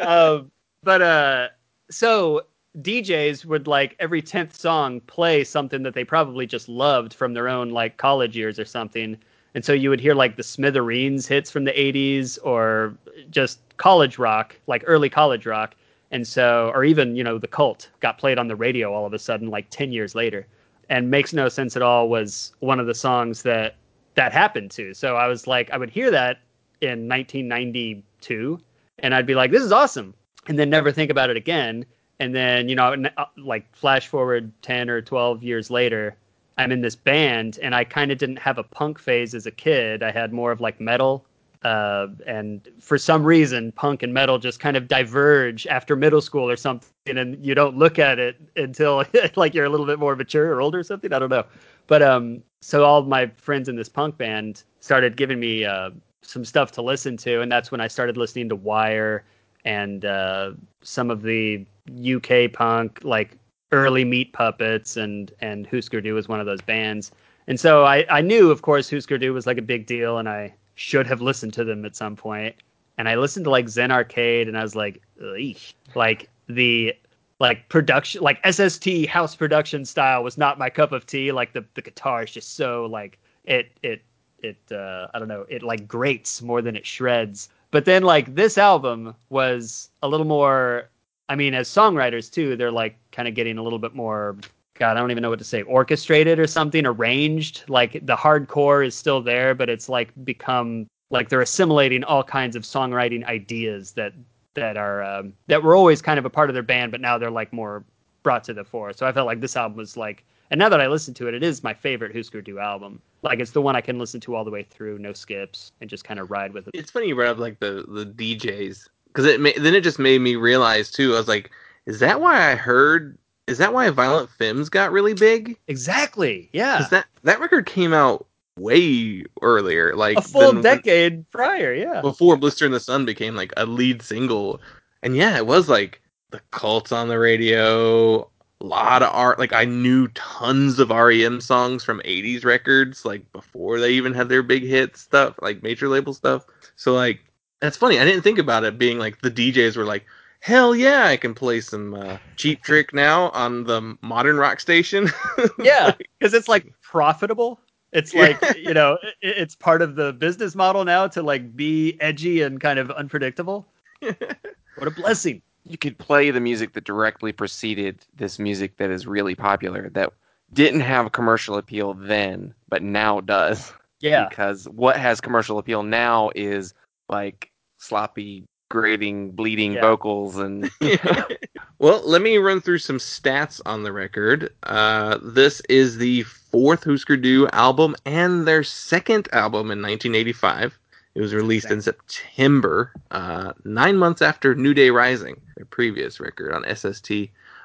Speaker 6: um, but uh, so DJs would like every tenth song play something that they probably just loved from their own like college years or something. And so you would hear like the Smithereens hits from the 80s or just college rock, like early college rock. And so, or even, you know, the cult got played on the radio all of a sudden, like 10 years later. And Makes No Sense at All was one of the songs that that happened to. So I was like, I would hear that in 1992 and I'd be like, this is awesome. And then never think about it again. And then, you know, uh, like flash forward 10 or 12 years later, I'm in this band and I kind of didn't have a punk phase as a kid. I had more of like metal. Uh, and for some reason, punk and metal just kind of diverge after middle school or something. And you don't look at it until like you're a little bit more mature or older or something. I don't know. But um, so all my friends in this punk band started giving me uh, some stuff to listen to. And that's when I started listening to Wire and uh, some of the UK punk, like early Meat Puppets and and Husker Du was one of those bands. And so I, I knew, of course, Husker Du was like a big deal, and I should have listened to them at some point. And I listened to like Zen Arcade, and I was like, Eesh. like the like production, like SST house production style was not my cup of tea. Like the the guitar is just so like it it it uh, I don't know it like grates more than it shreds. But then like this album was a little more. I mean, as songwriters too, they're like kind of getting a little bit more. God, I don't even know what to say. Orchestrated or something, arranged. Like the hardcore is still there, but it's like become like they're assimilating all kinds of songwriting ideas that that are um, that were always kind of a part of their band, but now they're like more brought to the fore. So I felt like this album was like, and now that I listen to it, it is my favorite Husker Du album. Like it's the one I can listen to all the way through, no skips, and just kind of ride with it.
Speaker 3: It's funny you brought up like the the DJs because it ma- then it just made me realize too. I was like, is that why I heard? Is that why Violent Femmes got really big?
Speaker 6: Exactly. Yeah.
Speaker 3: That that record came out way earlier, like
Speaker 6: A full decade prior. Yeah.
Speaker 3: before Blister in the Sun became like a lead single. And yeah, it was like the cults on the radio, a lot of art. Like I knew tons of REM songs from 80s records, like before they even had their big hit stuff, like major label stuff. So like that's funny. I didn't think about it being like the DJs were like, hell yeah, I can play some uh, Cheap Trick now on the modern rock station.
Speaker 6: yeah, because it's like profitable. It's like you know, i it's part of the business model now to like be edgy and kind of unpredictable. what a blessing!
Speaker 4: you could play the music that directly preceded this music that is really popular that didn't have commercial appeal then but now does
Speaker 6: Yeah,
Speaker 4: because what has commercial appeal now is like sloppy grating bleeding
Speaker 6: Yeah.
Speaker 4: vocals and
Speaker 3: well, let me run through some stats on the record. Uh, this is the fourth Husker Du album and their second album in 1985. It was released in September, uh, nine months after New Day Rising, their previous record on SST.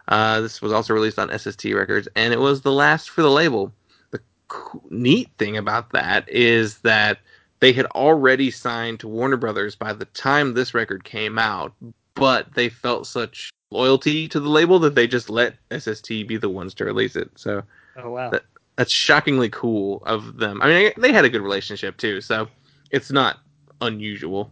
Speaker 3: Uh, this was also released on SST Records, and it was the last for the label. The co- neat thing about that is that they had already signed to Warner Brothers by the time this record came out, but they felt such loyalty to the label that they just let SST be the ones to release it. So
Speaker 6: Oh wow.
Speaker 3: That- that's shockingly cool of them. I mean, they had a good relationship too, so it's not unusual.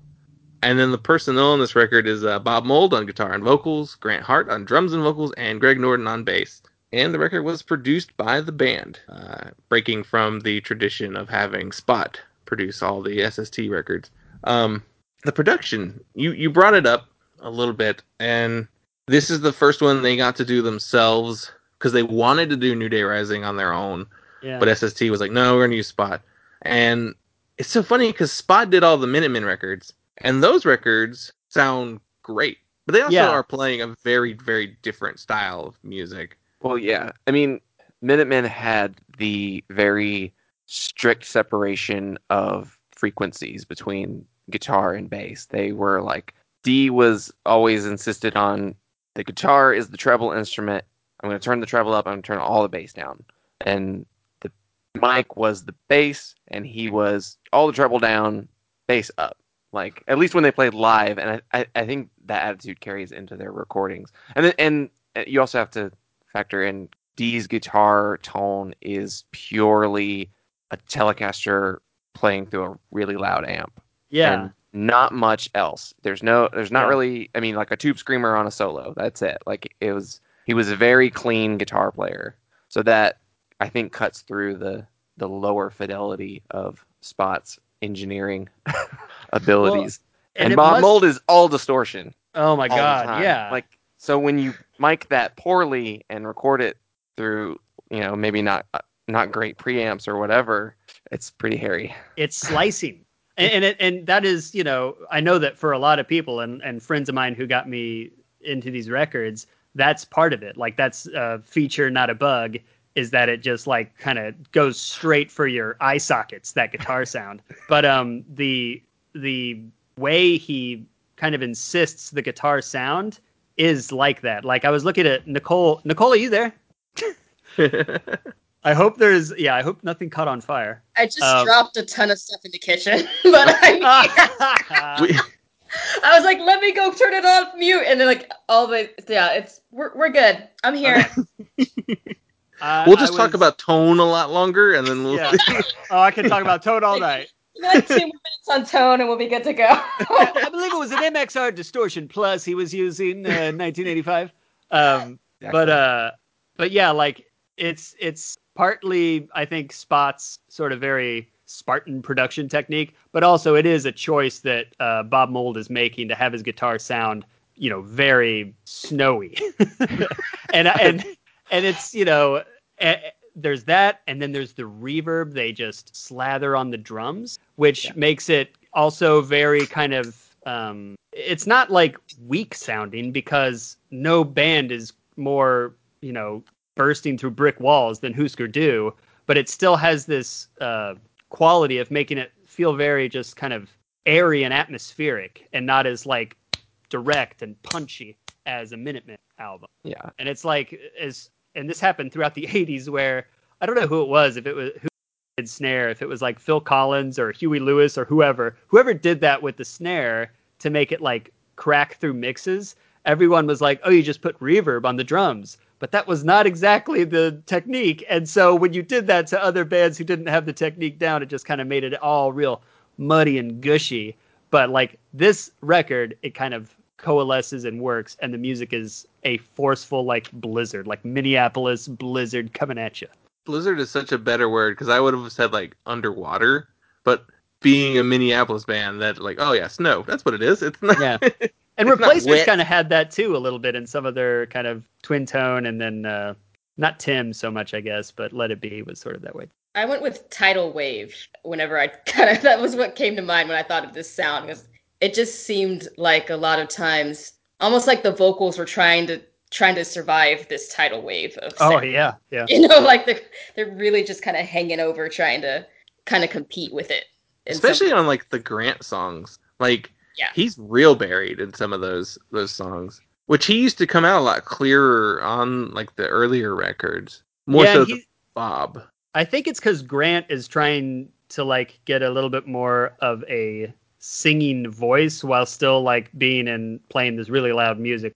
Speaker 3: And then the personnel on this record is uh, Bob Mould on guitar and vocals, Grant Hart on drums and vocals, and Greg Norton on bass. And the record was produced by the band, uh, breaking from the tradition of having Spot produce all the SST records. Um, the production, you you brought it up a little bit, and this is the first one they got to do themselves because they wanted to do New Day Rising on their own,
Speaker 6: Yeah.
Speaker 3: but SST was like, no, we're gonna use Spot. And it's so funny because Spot did all the Minutemen records, and those records sound great, but they also
Speaker 6: Yeah.
Speaker 3: are playing a very, very different style of music.
Speaker 4: well yeah i mean minutemen had the very strict separation of frequencies between guitar and bass. They were like d was always insisted on the guitar is the treble instrument. I'm going to turn the treble up i'm going to turn all the bass down. And the Mike was the bass and he was all the treble down bass up. Like at least when they played live and i, I, I think that attitude carries into their recordings. And then and uh, you also have to factor in D's guitar tone is purely a Telecaster playing through a really loud amp.
Speaker 6: yeah.
Speaker 4: And not much else. There's no there's not
Speaker 6: Yeah.
Speaker 4: really I mean like a tube screamer on a solo. That's it. Like it was he was a very clean guitar player. So that I think cuts through the the lower fidelity of Spot's engineering abilities. and
Speaker 6: it
Speaker 4: Bob
Speaker 6: must-
Speaker 4: Mould is all distortion
Speaker 6: Oh my god. Yeah.
Speaker 4: Like so when you mic that poorly and record it through, you know, maybe not uh, not great preamps or whatever, it's pretty hairy.
Speaker 6: it's slicing. And and, it, and that is you know i know that for a lot of people and, and friends of mine who got me into these records that's part of it. Like that's a feature not a bug is that it just like kind of goes straight for your eye sockets that guitar sound. But um the the way he kind of insists the guitar sound is like that. Like i was looking at nicole nicole are you there i hope there's yeah i hope nothing caught on fire
Speaker 2: I just
Speaker 6: Um,
Speaker 2: dropped a ton of stuff in the kitchen, but I,
Speaker 3: We-
Speaker 2: I was like, let me go turn it off mute, and then like all the yeah, it's we're we're good. I'm here.
Speaker 6: I-
Speaker 3: we'll
Speaker 6: I
Speaker 3: just talk
Speaker 6: was-
Speaker 3: about tone a lot longer, and then we'll.
Speaker 6: Yeah. oh, I can talk about tone all night.
Speaker 2: like two minutes on tone, and we'll be good to go.
Speaker 6: I believe it was an MXR distortion plus he was using uh, 1985. Um, but uh, but yeah, like it's it's partly I think Spot's sort of very Spartan production technique, but also it is a choice that uh, Bob Mould is making to have his guitar sound, you know, very snowy, and and and it's you know. eh, there's that, and then there's the reverb they just slather on the drums, which makes it also very kind of. Um, it's not like weak sounding because no band is more you know, bursting through brick walls than Husker Du, but it still has this uh, quality of making it feel very just kind of airy and atmospheric, and not as like direct and punchy as a Minutemen album.
Speaker 4: Yeah.
Speaker 6: And it's like as and this happened throughout the 80s where I don't know who it was if it was who did snare if it was like Phil Collins or Huey Lewis or whoever whoever did that with the snare to make it like crack through mixes everyone was like oh you just put reverb on the drums but that was not exactly the technique and so when you did that to other bands who didn't have the technique down it just kind of made it all real muddy and gushy but like this record it kind of coalesces and works and the music is a forceful like blizzard like minneapolis blizzard coming at you
Speaker 3: Blizzard is such a better word because I would have said like underwater, but being a Minneapolis band, that like, oh yeah, snow. That's what it is. It's not.
Speaker 6: Yeah. and
Speaker 3: It's
Speaker 6: replacements kind of had that too a little bit in some of their kind of Twin/Tone and then uh not tim so much i guess but let it be was sort of that way.
Speaker 2: I went with tidal wave whenever I kind of that was what came to mind when I thought of this sound because it just seemed like a lot of times almost like the vocals were trying to trying to survive this tidal wave of
Speaker 6: oh yeah yeah.
Speaker 2: You know like they're they're really just kind of hanging over trying to kind of compete with it in some-
Speaker 3: Especially on like the Grant songs. Like
Speaker 2: Yeah.
Speaker 3: he's real buried in some of those those songs. Which he used to come out a lot clearer on like the earlier records. More
Speaker 6: Yeah,
Speaker 3: so than Bob.
Speaker 6: i think it's because grant is trying to like get a little bit more of a singing voice while still like being and playing this really loud music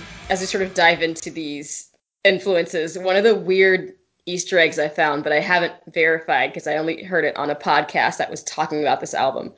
Speaker 2: um, as we sort of dive into these influences. One of the weird Easter eggs I found, but I haven't verified because I only heard it on a podcast that was talking about this album,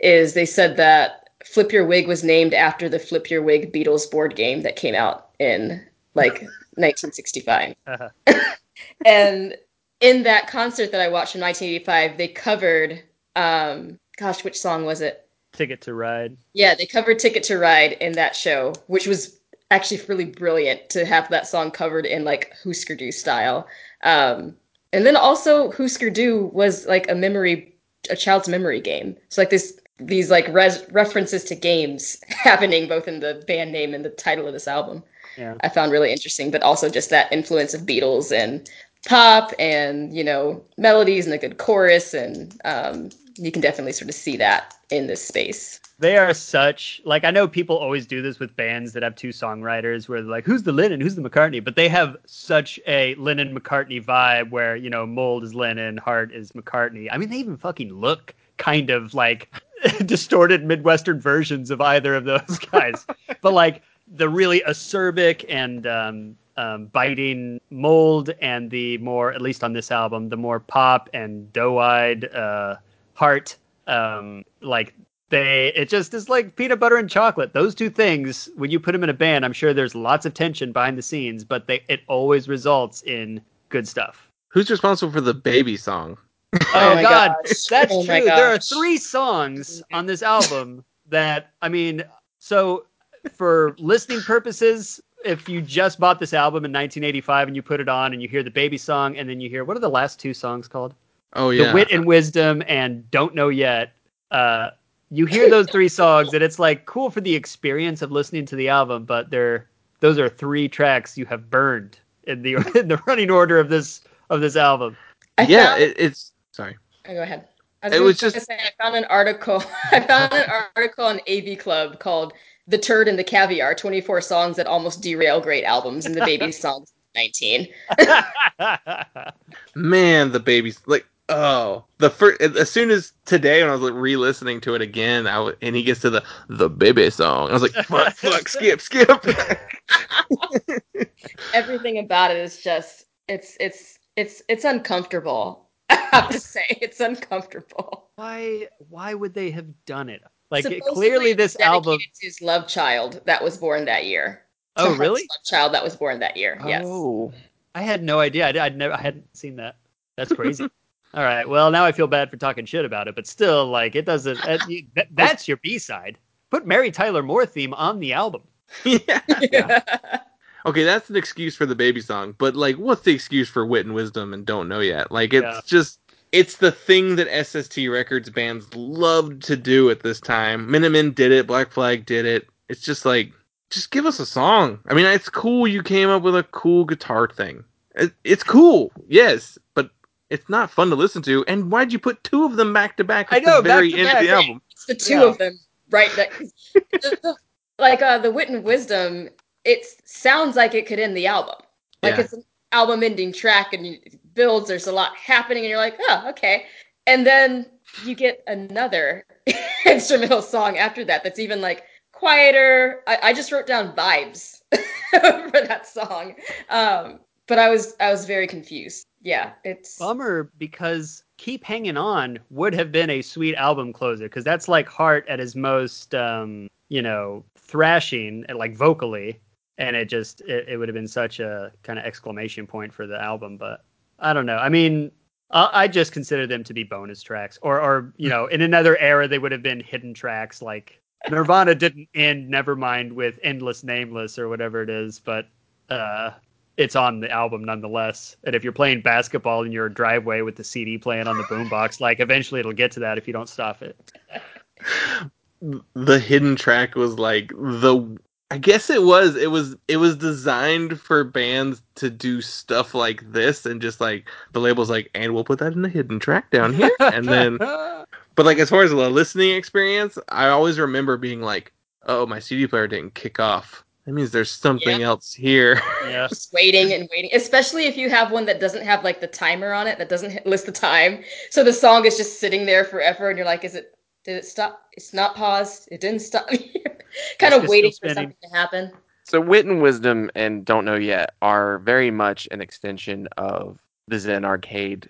Speaker 2: is they said that Flip Your Wig was named after the Flip Your Wig Beatles board game that came out in like 1965.
Speaker 6: Uh-huh.
Speaker 2: and in that concert that I watched in 1985, they covered, um, gosh, which song was it?
Speaker 6: ticket to ride
Speaker 2: Yeah, they covered Ticket to Ride in that show, which was actually really brilliant to have that song covered in like Husker Du style. Um, and then also Husker Du was like a memory, a child's memory game. So like this, these like res- references to games happening both in the band name and the title of this album.
Speaker 6: Yeah.
Speaker 2: I found really interesting, but also just that influence of Beatles and pop and you know melodies and a good chorus and um, you can definitely sort of see that in this space.
Speaker 6: They are such like I know people always do this with bands that have two songwriters where they're like, who's the Lennon, who's the McCartney? But they have such a Lennon McCartney vibe where, you know, Mould is Lennon, Hart is McCartney. I mean, they even fucking look kind of like distorted Midwestern versions of either of those guys. but like the really acerbic and um, um, biting mould and the more, at least on this album, the more pop and doe-eyed uh, Hart. Um, like they, it just is like peanut butter and chocolate. Those two things, when you put them in a band, I'm sure there's lots of tension behind the scenes, but they, it always results in good stuff.
Speaker 3: Who's responsible for the baby song?
Speaker 6: Oh,
Speaker 2: my
Speaker 6: God,
Speaker 2: gosh.
Speaker 6: that's
Speaker 2: Oh my
Speaker 6: true. There are three songs on this album that I mean, so for listening purposes, if you just bought this album in 1985 and you put it on and you hear the baby song and then you hear what are the last two songs called?
Speaker 3: Oh yeah.
Speaker 6: The Wit and Wisdom and Don't Know Yet. Uh, you hear those three songs and it's like cool for the experience of listening to the album, but they're those are three tracks you have burned in the in the running order of this of this album.
Speaker 2: I
Speaker 3: yeah,
Speaker 2: found,
Speaker 3: it, it's sorry.
Speaker 2: Oh, go ahead. I was
Speaker 3: It was just-
Speaker 2: say, I found an article. I found an article on AV Club called "The Turd and the Caviar: 24 Songs That Almost Derail Great Albums in the Baby Songs 19."
Speaker 3: Man, the babies like oh the first as soon as today when I was like re-listening to it again, I w- and he gets to the the baby song, I was like fuck, fuck, skip, skip.
Speaker 2: Everything about it is just it's it's it's it's uncomfortable. I have to say, it's uncomfortable.
Speaker 6: why why would they have done it? Like it,
Speaker 2: Supposedly
Speaker 6: clearly this
Speaker 2: dedicated
Speaker 6: album
Speaker 2: to his love child that was born that year.
Speaker 6: Oh
Speaker 2: Hunt's
Speaker 6: really?
Speaker 2: Love child that was born that year. Yes.
Speaker 4: Oh.
Speaker 6: I had no idea. I, I'd never I hadn't seen that. That's crazy. All right. Well, now I feel bad for talking shit about it, but still like it doesn't that, you- that- that's your B-side. Put Mary Tyler Moore theme on the album.
Speaker 3: yeah. Okay, that's an excuse for the baby song, but like, what's the excuse for wit and wisdom and don't know yet? Like, it's
Speaker 6: Yeah.
Speaker 3: just, it's the thing that SST Records bands loved to do at this time. Minutemen did it, Black Flag did it. It's just like, just give us a song. I mean, it's cool you came up with a cool guitar thing. It, it's cool, yes, but it's not fun to listen to. And why'd you put two of them back to back
Speaker 6: I
Speaker 3: at
Speaker 6: know,
Speaker 3: the very
Speaker 6: back
Speaker 3: end of the album?
Speaker 2: It's the two
Speaker 6: Yeah.
Speaker 2: of them, right? That, 'cause the- the- like uh, the wit and wisdom, it sounds like it could end the album. Like
Speaker 3: Yeah.
Speaker 2: it's an album-ending track, and it builds. There's a lot happening, and you're like, oh, okay. And then you get another instrumental song after that that's even like quieter. I, I just wrote down vibes for that song, um, but I was I was very confused. Yeah, it's
Speaker 6: Bummer because Keep Hanging On would have been a sweet album closer because that's like Hart at his most, um, you know, thrashing and like vocally, and it just it, it would have been such a kind of exclamation point for the album. But I don't know. I mean, I, I just consider them to be bonus tracks, or or you know, in another era they would have been hidden tracks. Like Nirvana didn't end Nevermind with Endless Nameless or whatever it is, but uh it's on the album nonetheless. And if you're playing basketball in your driveway with the CD playing on the boombox, like eventually it'll get to that if you don't stop it.
Speaker 3: the hidden track was like the I guess it was it was it was designed for bands to do stuff like this and just like the label's like and we'll put that in the hidden track down here and then but like as far as the listening experience I always remember being like oh my CD player didn't kick off that means there's something
Speaker 2: Yeah.
Speaker 3: else here
Speaker 6: yeah.
Speaker 2: just waiting and waiting, especially if you have one that doesn't have like the timer on it, that doesn't list the time. So the song is just sitting there forever, and you're like, is it? Did it stop? It's not paused. It didn't stop. kind
Speaker 6: It's
Speaker 2: of waiting for something to happen.
Speaker 4: So wit and wisdom and don't know yet are very much an extension of the Zen arcade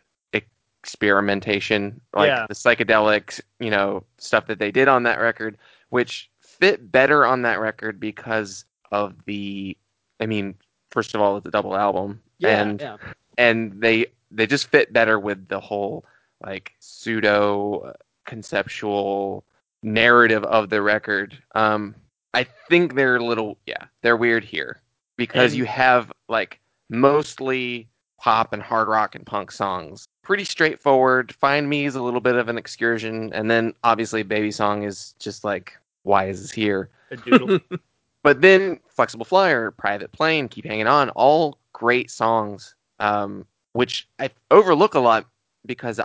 Speaker 4: experimentation, like
Speaker 6: Yeah.
Speaker 4: the psychedelic, you know, stuff that they did on that record, which fit better on that record because of the, I mean, first of all, it's a double album,
Speaker 6: Yeah,
Speaker 4: and
Speaker 6: yeah.
Speaker 4: and they they just fit better with the whole like pseudo conceptual narrative of the record. Um, I think they're a little yeah, they're weird here because
Speaker 6: And-
Speaker 4: you have like mostly pop and hard rock and punk songs. Pretty straightforward. Find Me is a little bit of an excursion, and then obviously Baby Song is just like why is this here?
Speaker 6: A doodle.
Speaker 4: But then Flexible Flyer, Private Plane, Keep Hanging On, all great songs, um, which I overlook a lot because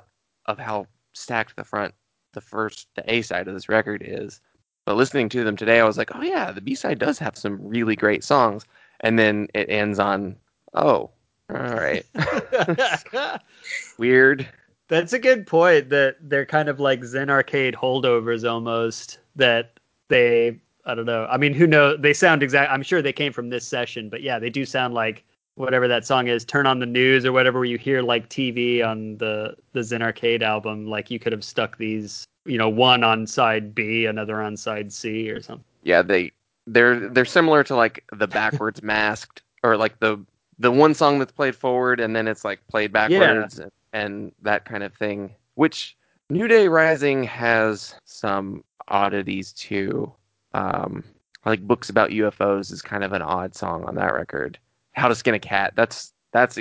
Speaker 4: of how stacked the front, the first, the A side of this record is. But listening to them today, I was like, oh yeah, the B side does have some really great songs. And then it ends on, oh, all right, weird.
Speaker 6: That's a good point. That they're kind of like Zen arcade holdovers almost. That they, I don't know. I mean, who knows? They sound exact. I'm sure they came from this session, but yeah, they do sound like whatever that song is. Turn on the news or whatever, where you hear like TV on the the Zen arcade album. Like you could have stuck these, you know, one on side B, another on side C, or something.
Speaker 4: yeah they they're they're similar to like the backwards masked or like the the one song that's played forward and then it's like played backwards and, and that kind of thing which new day rising has some oddities too um like books about ufos is kind of an odd song on that record how to skin a cat that's that's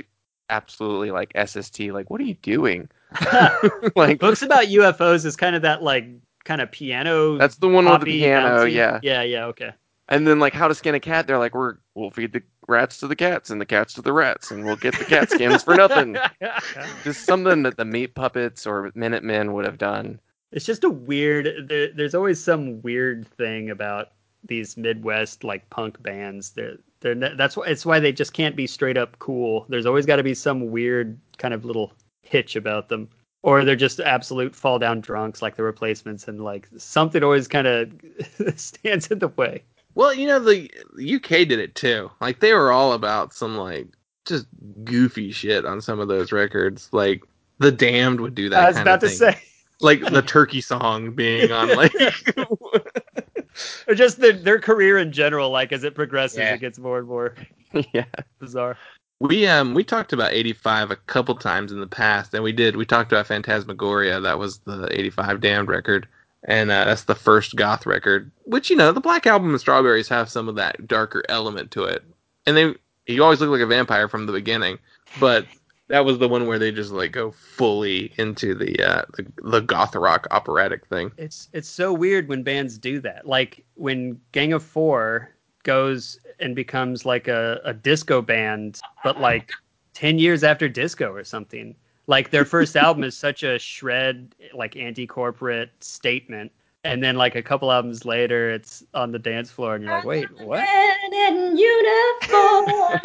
Speaker 4: absolutely like sst like what are you doing like
Speaker 6: Books about UFOs is kind of that like kind of piano.
Speaker 4: that's the one with the piano
Speaker 6: bouncy-
Speaker 4: yeah
Speaker 6: Yeah, yeah, okay.
Speaker 4: And then like how to skin a cat, they're like, we're we'll feed the rats to the cats and the cats to the rats, and we'll get the cat skins for nothing. Just something that the meat puppets or Minutemen would have done.
Speaker 6: It's just a weird. There, there's always some weird thing about these Midwest like punk bands. They're they're that's why it's why they just can't be straight up cool. There's always got to be some weird kind of little hitch about them, or they're just absolute fall down drunks like the replacements, and like something always kind of stands in the way.
Speaker 3: Well, you know the UK did it too. Like they were all about some like just goofy shit on some of those records. Like the Damned would do that.
Speaker 6: I was about to
Speaker 3: thing.
Speaker 6: say,
Speaker 3: like the Turkey song being on like
Speaker 6: or just their their career in general. Like as it progresses,
Speaker 3: Yeah.
Speaker 6: it gets more and more
Speaker 4: yeah.
Speaker 6: bizarre.
Speaker 3: we um we talked about 85 a couple times in the past and we did we talked about Phantasmagoria that was the 85 Damned record and uh, that's the first goth record which you know the Black Album and Strawberries have some of that darker element to it and they you always look like a vampire from the beginning but that was the one where they just like go fully into the uh the, the goth rock operatic thing
Speaker 6: It's it's so weird when bands do that. Like when Gang of Four goes and becomes like a, a disco band, but like ten years after disco or something. Like their first album is such a shred, like anti-corporate statement, and then like a couple albums later, it's on the dance floor, and you're like, wait, what?
Speaker 2: In uniform.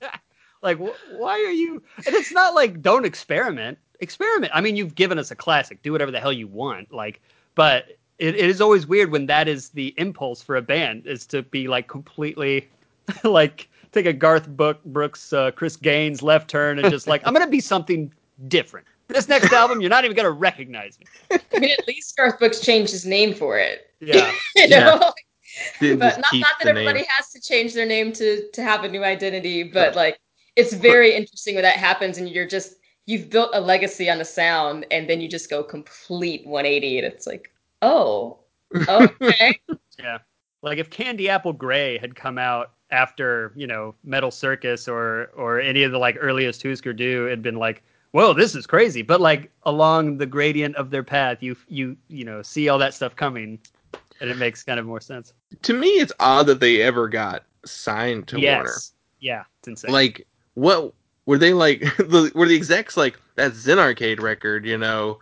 Speaker 6: like wh- why are you and it's not like don't experiment experiment i mean you've given us a classic do whatever the hell you want like but it, it is always weird when that is the impulse for a band is to be like completely like take a garth Book, brooks uh, chris gaines left turn and just like i'm gonna be something different this next album you're not even gonna recognize me
Speaker 2: I mean, at least Garth Brooks changed his name for it.
Speaker 6: yeah
Speaker 2: you know?
Speaker 3: Didn't
Speaker 2: but not, not that
Speaker 3: the name.
Speaker 2: everybody has to change their name to to have a new identity, but like it's very interesting when that happens and you're just you've built a legacy on a sound and then you just go complete 180 and it's like, oh, okay.
Speaker 6: Yeah. Like if Candy Apple Grey had come out after, you know, Metal Circus or or any of the like earliest Husker Du had been like, whoa, this is crazy. But like along the gradient of their path, you you you know, see all that stuff coming and it makes kind of more sense.
Speaker 3: to me it's odd that they ever got signed to
Speaker 6: yes.
Speaker 3: Warner
Speaker 6: Yeah, it's insane.
Speaker 3: like what were they like the were the execs like that Zen Arcade record you know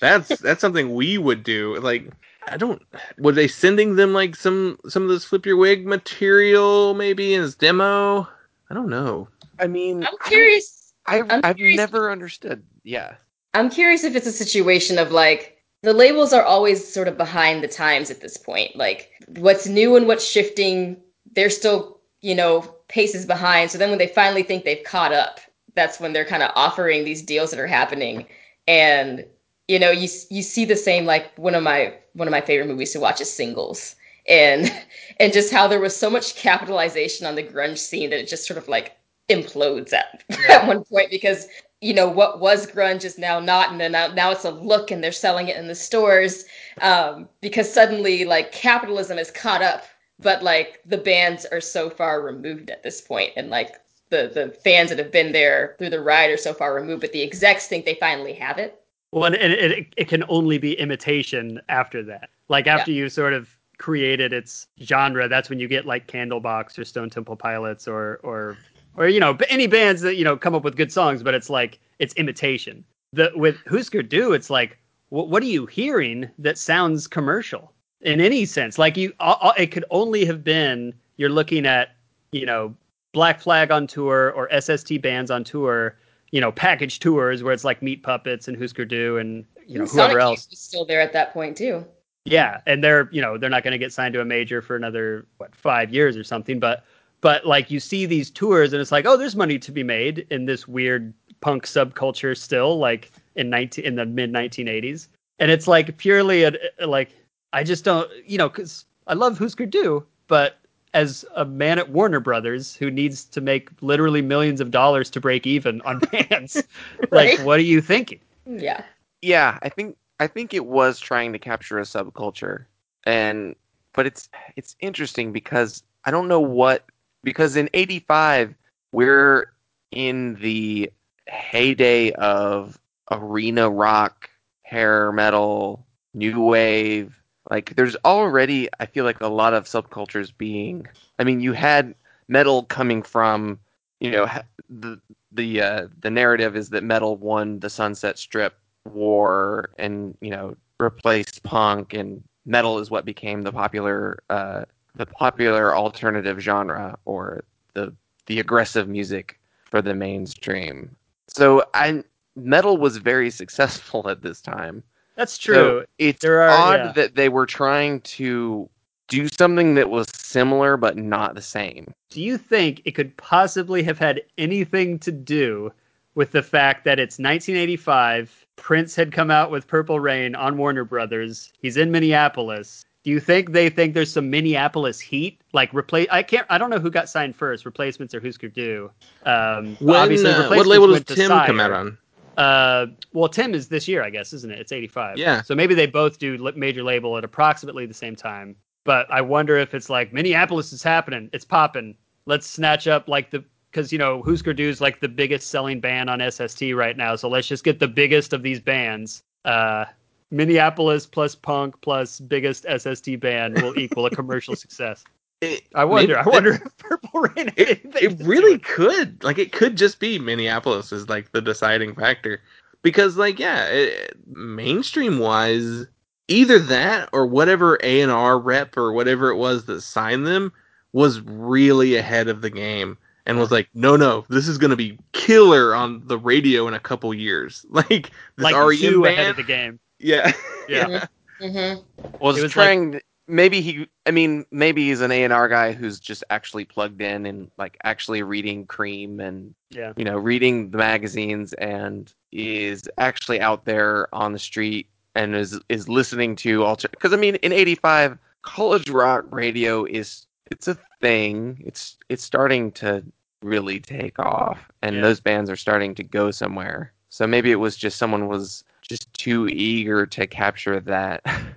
Speaker 3: that's that's something we would do like I don't were they sending them like some some of this flip your wig material maybe as demo I don't know
Speaker 4: I mean,
Speaker 2: I'm curious.
Speaker 4: I,
Speaker 2: I'm
Speaker 4: I've
Speaker 2: curious-
Speaker 4: never understood. Yeah.
Speaker 2: I'm curious if it's a situation of like the labels are always sort of behind the times at this point. Like what's new and what's shifting, they're still, you know, paces behind. So then when they finally think they've caught up, that's when they're kind of offering these deals that are happening. And you know, you you see the same like one of my one of my favorite movies to watch is Singles. And and just how there was so much capitalization on the grunge scene that it just sort of like implodes at at one point because you know what was grunge is now not and then now, now it's a look and they're selling it in the stores um, because suddenly like capitalism is caught up but like the bands are so far removed at this point and like the the fans that have been there through the ride are so far removed but the execs think they finally have it
Speaker 6: Well, and it, it, it can only be imitation after that. Like after you sort of created its genre, that's when you get like Candlebox or Stone Temple Pilots or or or you know any bands that you know come up with good songs, but it's like it's imitation. The with Husker Du, it's like what what are you hearing that sounds commercial in any sense? Like you, it could only have been you're looking at you know Black Flag on tour or SST bands on tour. You know, package tours where it's like Meat Puppets and Husker Du and you know
Speaker 2: Sonic
Speaker 6: whoever
Speaker 2: Youth
Speaker 6: else.
Speaker 2: was still there at that point too
Speaker 6: Yeah, and they're you know they're not going to get signed to a major for another what five years or something. But but like you see these tours and it's like oh there's money to be made in this weird punk subculture still like in nineteen in the mid 1980s, and it's like purely a, a- like I just don't you know because I love Husker Du, but as a man at Warner Brothers who needs to make literally millions of dollars to break even on bands, like what are you thinking?
Speaker 2: yeah
Speaker 4: yeah i think i think it was trying to capture a subculture and but it's it's interesting because i don't know what because in 85 we're in the heyday of arena rock hair metal new wave Like there's already I feel like a lot of subcultures being I mean you had metal coming from you know the the uh, the narrative is that metal won the Sunset Strip war and you know replaced punk and metal is what became the popular uh, the popular alternative genre or the the aggressive music for the mainstream. So I metal was very successful at this time.
Speaker 6: That's
Speaker 4: So
Speaker 6: true.
Speaker 4: it's
Speaker 6: There are-
Speaker 4: odd
Speaker 6: yeah.
Speaker 4: that they were trying to do something that was similar but not the same.
Speaker 6: Do you think it could possibly have had anything to do with the fact that it's 1985? Prince had come out with Purple Rain on Warner Brothers. He's in Minneapolis. Do you think they think there's some Minneapolis heat? Like replace? I can't. I don't know who got signed first, replacements or Husker Du. Um,
Speaker 3: When,
Speaker 6: obviously,
Speaker 3: uh, what label does
Speaker 6: went to
Speaker 3: Tim come out on?
Speaker 6: Uh, well, Tim is this year, I guess, isn't it? It's 85.
Speaker 3: Yeah.
Speaker 6: So maybe they both do major label at approximately the same time. But I wonder if it's like Minneapolis is happening. It's popping. Let's snatch up like the because you know Husker Du is like the biggest selling band on SST right now. So let's just get the biggest of these bands. Uh, Minneapolis plus punk plus biggest SST band will equal a commercial success.
Speaker 3: It,
Speaker 6: I wonder.
Speaker 3: maybe-
Speaker 6: I wonder if Purple Rain. had
Speaker 3: It, it really
Speaker 6: with-
Speaker 3: could. Like, it could just be Minneapolis is like the deciding factor. Because, like, yeah, it, mainstream wise, either that or whatever A and R rep or whatever it was that signed them was really ahead of the game and was like, no, no, this is going to be killer on the radio in a couple years. Like this
Speaker 6: like
Speaker 3: REM
Speaker 6: Zoo
Speaker 3: band,
Speaker 6: ahead of the game.
Speaker 3: yeah,
Speaker 6: Yeah.
Speaker 2: Mm-hmm.
Speaker 4: Was,
Speaker 6: It was
Speaker 4: trying maybe he I mean maybe he's an A&R guy who's just actually plugged in and like actually reading Creem and
Speaker 6: Yeah.
Speaker 4: you know reading the magazines and is actually out there on the street and is is listening to alter because I mean in 85 college rock radio is it's a thing it's it's starting to really take off and
Speaker 6: Yeah.
Speaker 4: those bands are starting to go somewhere so maybe it was just someone was just too eager to capture that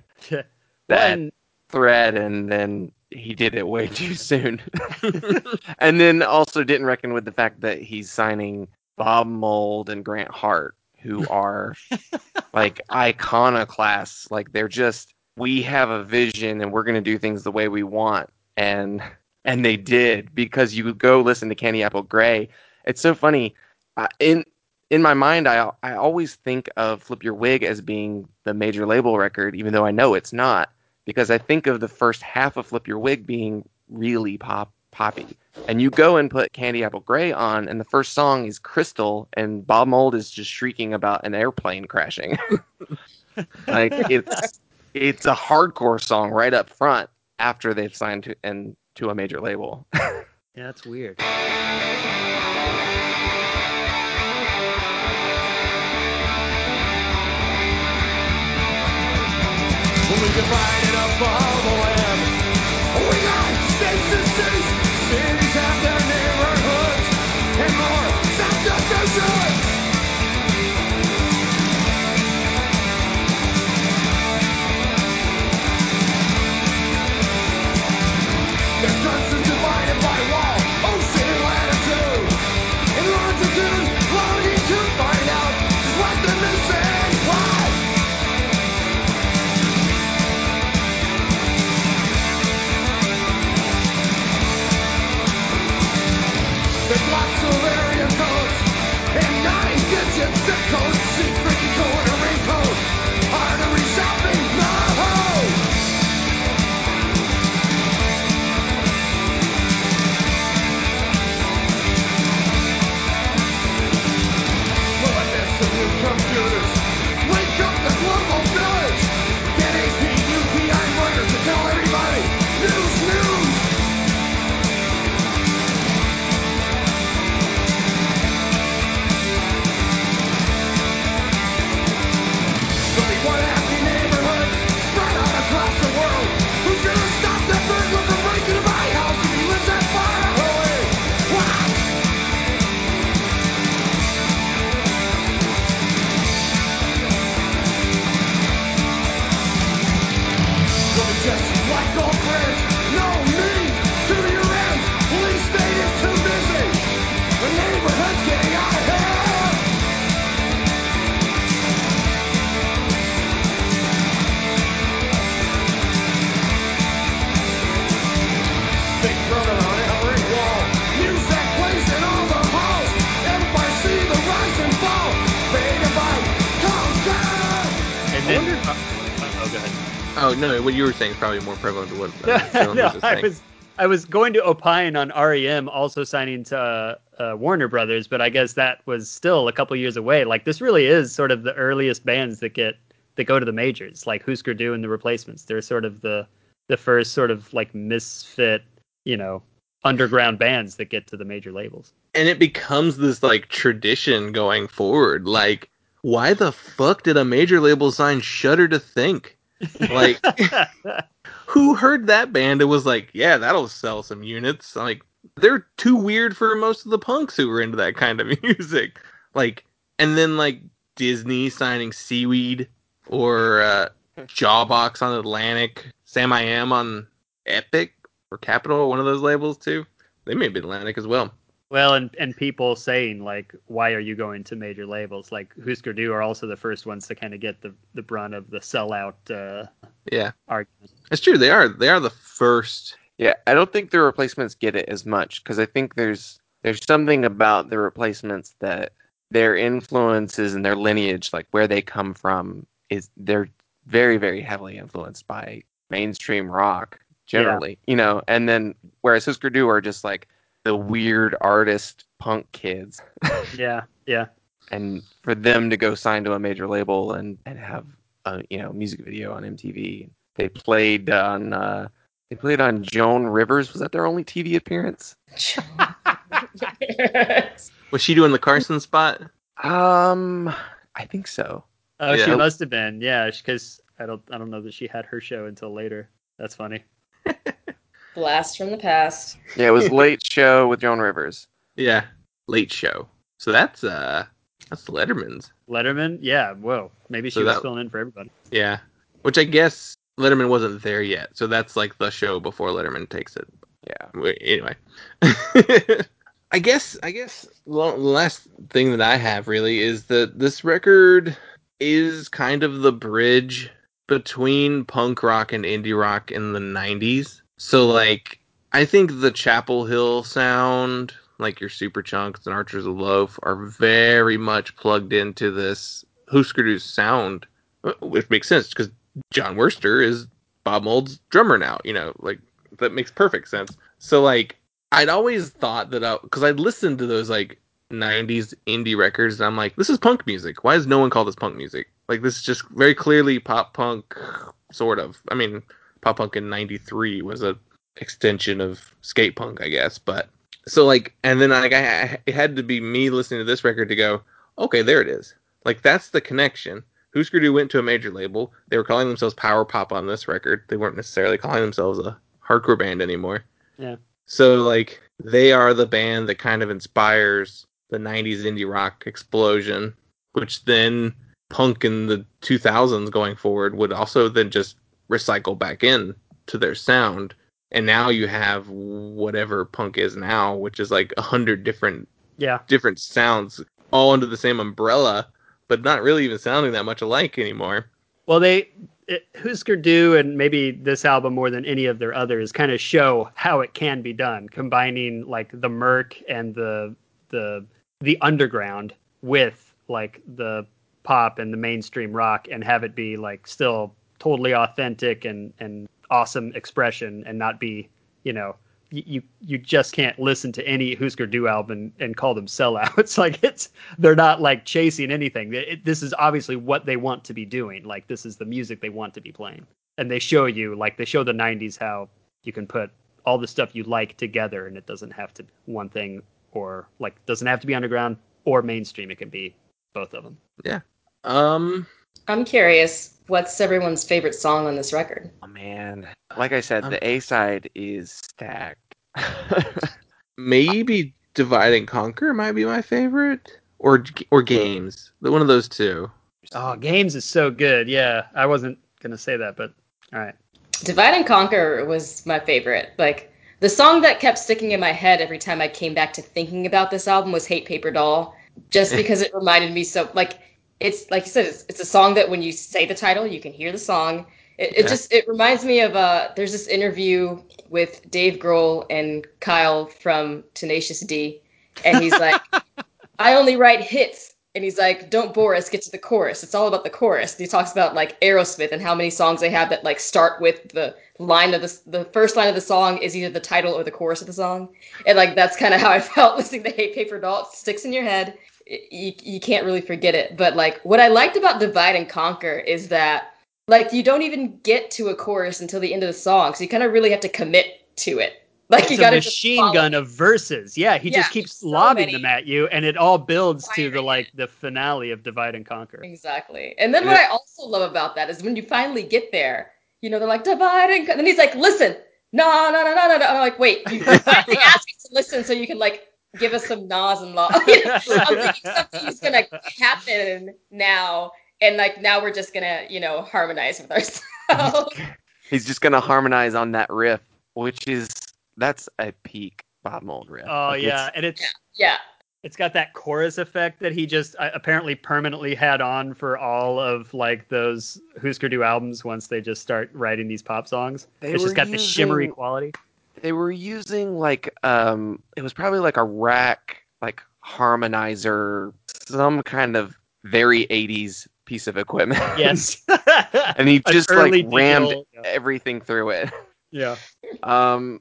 Speaker 6: Well,
Speaker 4: that
Speaker 6: and
Speaker 4: thread and then he did it way too soon. And then also didn't reckon with the fact that he's signing bob mould and grant hart who are like iconoclasts. Like they're just we have a vision and we're going to do things the way we want. And and they did because you go listen to candy apple grey it's so funny. Uh, in in my mind I I always think of Flip Your Wig as being the major label record even though I know it's not because I think of the first half of Flip Your Wig being really pop poppy. And you go and put Candy Apple Grey on and the first song is Crystal and Bob Mould is just shrieking about an airplane crashing. like it's it's a hardcore song right up front after they've signed to and to a major label.
Speaker 6: yeah, that's weird.
Speaker 7: We divided up all the land. We got states have their neighborhoods, and more And nine digit zip codes.
Speaker 3: Oh no, what you were saying is probably more prevalent than what uh,
Speaker 6: no,
Speaker 3: was just
Speaker 6: I
Speaker 3: saying.
Speaker 6: was I was going to opine on REM also signing to uh, uh, Warner Brothers, but I guess that was still a couple years away. Like this really is sort of the earliest bands that get that go to the majors, like Husker Du and the Replacements. They're sort of the the first sort of like misfit, you know, underground bands that get to the major labels.
Speaker 3: and it becomes this like tradition going forward. Like, why the fuck did a major label sign Shudder to Think? Like, who heard that band and was like, yeah, that'll sell some units? Like, they're too weird for most of the punks who were into that kind of music. Like, and then like Disney signing Seaweed or uh, Jawbox on Atlantic, Samiam on Epic or Capitol, one of those labels too. They may be Atlantic as well.
Speaker 6: Well, and and people saying like, why are you going to major labels? Like Husker Du are also the first ones to kind of get the the brunt of the sellout uh,
Speaker 3: Yeah,
Speaker 6: argument.
Speaker 3: it's true. They are they are the first.
Speaker 4: Yeah, I don't think the replacements get it as much because I think there's there's something about the replacements that their influences and their lineage, like where they come from, is they're very very heavily influenced by mainstream rock generally, you know. And then whereas Husker Du are just like the weird artist punk kids,
Speaker 6: Yeah, yeah.
Speaker 4: and for them to go sign to a major label and and have a you know music video on MTV, they played on. Uh, they played on Joan Rivers. Was that their only TV appearance?
Speaker 3: Was she doing the Carson spot?
Speaker 4: Um, I think so.
Speaker 6: Oh, she must have been. Yeah, because I don't I don't know that she had her show until later. That's funny.
Speaker 2: Blast from the past.
Speaker 4: Yeah, it was Late Show with Joan Rivers.
Speaker 3: Yeah, Late Show. So that's uh that's Letterman's.
Speaker 6: Letterman, yeah. Whoa, maybe she
Speaker 3: So
Speaker 6: was
Speaker 3: that-
Speaker 6: filling in for everybody.
Speaker 3: Yeah, which I guess Letterman wasn't there yet. So that's like the show before Letterman takes it.
Speaker 4: Yeah.
Speaker 3: Anyway, I guess I guess the last thing that I have really is that this record is kind of the bridge between punk rock and indie rock in the 90s. So like I think the Chapel Hill sound, like your Superchunks and Archers of Loaf, are very much plugged into this Husker Du sound, uh, which makes sense because Jon Wurster is Bob Mould's drummer now. You know, like that makes perfect sense. So like I'd always thought that because I'd listened to those like 90s indie records and I'm like, this is punk music. Why does no one call this punk music? Like this is just very clearly pop punk, sort of. I mean, pop punk in '93 was a extension of skate punk, I guess. But so like, and then like I, it had to be me listening to this record to go, okay, there it is. Like that's the connection. Husker Du went to a major label. They were calling themselves power pop on this record. They weren't necessarily calling themselves a hardcore band anymore.
Speaker 6: Yeah.
Speaker 3: So like they are the band that kind of inspires the 90s indie rock explosion, which then punk in the 2000s going forward would also then just recycle back in to their sound. And now you have whatever punk is now, which is like a hundred different
Speaker 6: Yeah,
Speaker 3: different sounds all under the same umbrella, but not really even sounding that much alike anymore.
Speaker 6: Well, they it, Husker Du and maybe this album more than any of their others kind of show how it can be done, combining like the murk and the the the underground with like the pop and the mainstream rock, and have it be like still totally authentic and and awesome expression, and not be you know you you just can't listen to any Husker Du album and, and call them sellouts. like it's they're not like chasing anything. It, this is obviously what they want to be doing. Like this is the music they want to be playing, and they show you like they show the '90s how you can put all the stuff you like together, and it doesn't have to be one thing or like doesn't have to be underground or mainstream. It can be both of them. Yeah.
Speaker 3: Um,
Speaker 2: I'm curious, what's everyone's favorite song on this record?
Speaker 4: Oh man, like I said, um, the A side is stacked.
Speaker 3: maybe Divide and Conquer might be my favorite, or or Games. The one of those two.
Speaker 6: Oh, games is so good. Yeah, I wasn't gonna say that, but all right.
Speaker 2: Divide and Conquer was my favorite. Like the song that kept sticking in my head every time I came back to thinking about this album was Hate Paper Doll, just because it reminded me so like it's like you said it's, it's a song that when you say the title you can hear the song. It, it
Speaker 3: Yeah.
Speaker 2: just it reminds me of uh there's this interview with Dave Grohl and Kyle from Tenacious D, and he's like, I only write hits and he's like, "Don't bore us, get to the chorus. It's all about the chorus." And he talks about like Aerosmith and how many songs they have that like start with the line of the the first line of the song is either the title or the chorus of the song, and like that's kind of how I felt listening to Hate Paper Doll. It sticks in your head. You you can't really forget it. But like what I liked about Divide and Conquer is that like you don't even get to a chorus until the end of the song, so you kind of really have to commit to it. Like
Speaker 6: It's
Speaker 2: you got a
Speaker 6: machine gun of verses. Yeah, he
Speaker 2: Yeah,
Speaker 6: just keeps
Speaker 2: so
Speaker 6: lobbing
Speaker 2: many.
Speaker 6: them at you, and it all builds to the like the finale of Divide and Conquer.
Speaker 2: Exactly. And then what I also love about that is when you finally get there, you know, they're like, divide and, co-" and then he's like, listen, no, no, no, no, no, no. I'm like, wait, you finally asked me to listen so you can like give us some nas and law. I'm thinking something's gonna happen now, and like now we're just gonna, you know, harmonize with ourselves.
Speaker 4: He's just gonna harmonize on that riff, which is that's a peak Bob Mould riff.
Speaker 6: Oh
Speaker 4: Like,
Speaker 6: yeah,
Speaker 4: it's-
Speaker 6: and it's
Speaker 2: yeah.
Speaker 6: it's got that chorus effect that he just uh, apparently permanently had on for all of like those Husker Du albums once they just start writing these pop songs.
Speaker 4: They
Speaker 6: it's just
Speaker 4: were
Speaker 6: got the shimmery quality.
Speaker 4: They were using like um it was probably like a rack like harmonizer some kind of very 80s piece of equipment
Speaker 6: Yes.
Speaker 4: and he just like rammed
Speaker 6: yeah.
Speaker 4: everything through it
Speaker 6: yeah.
Speaker 4: um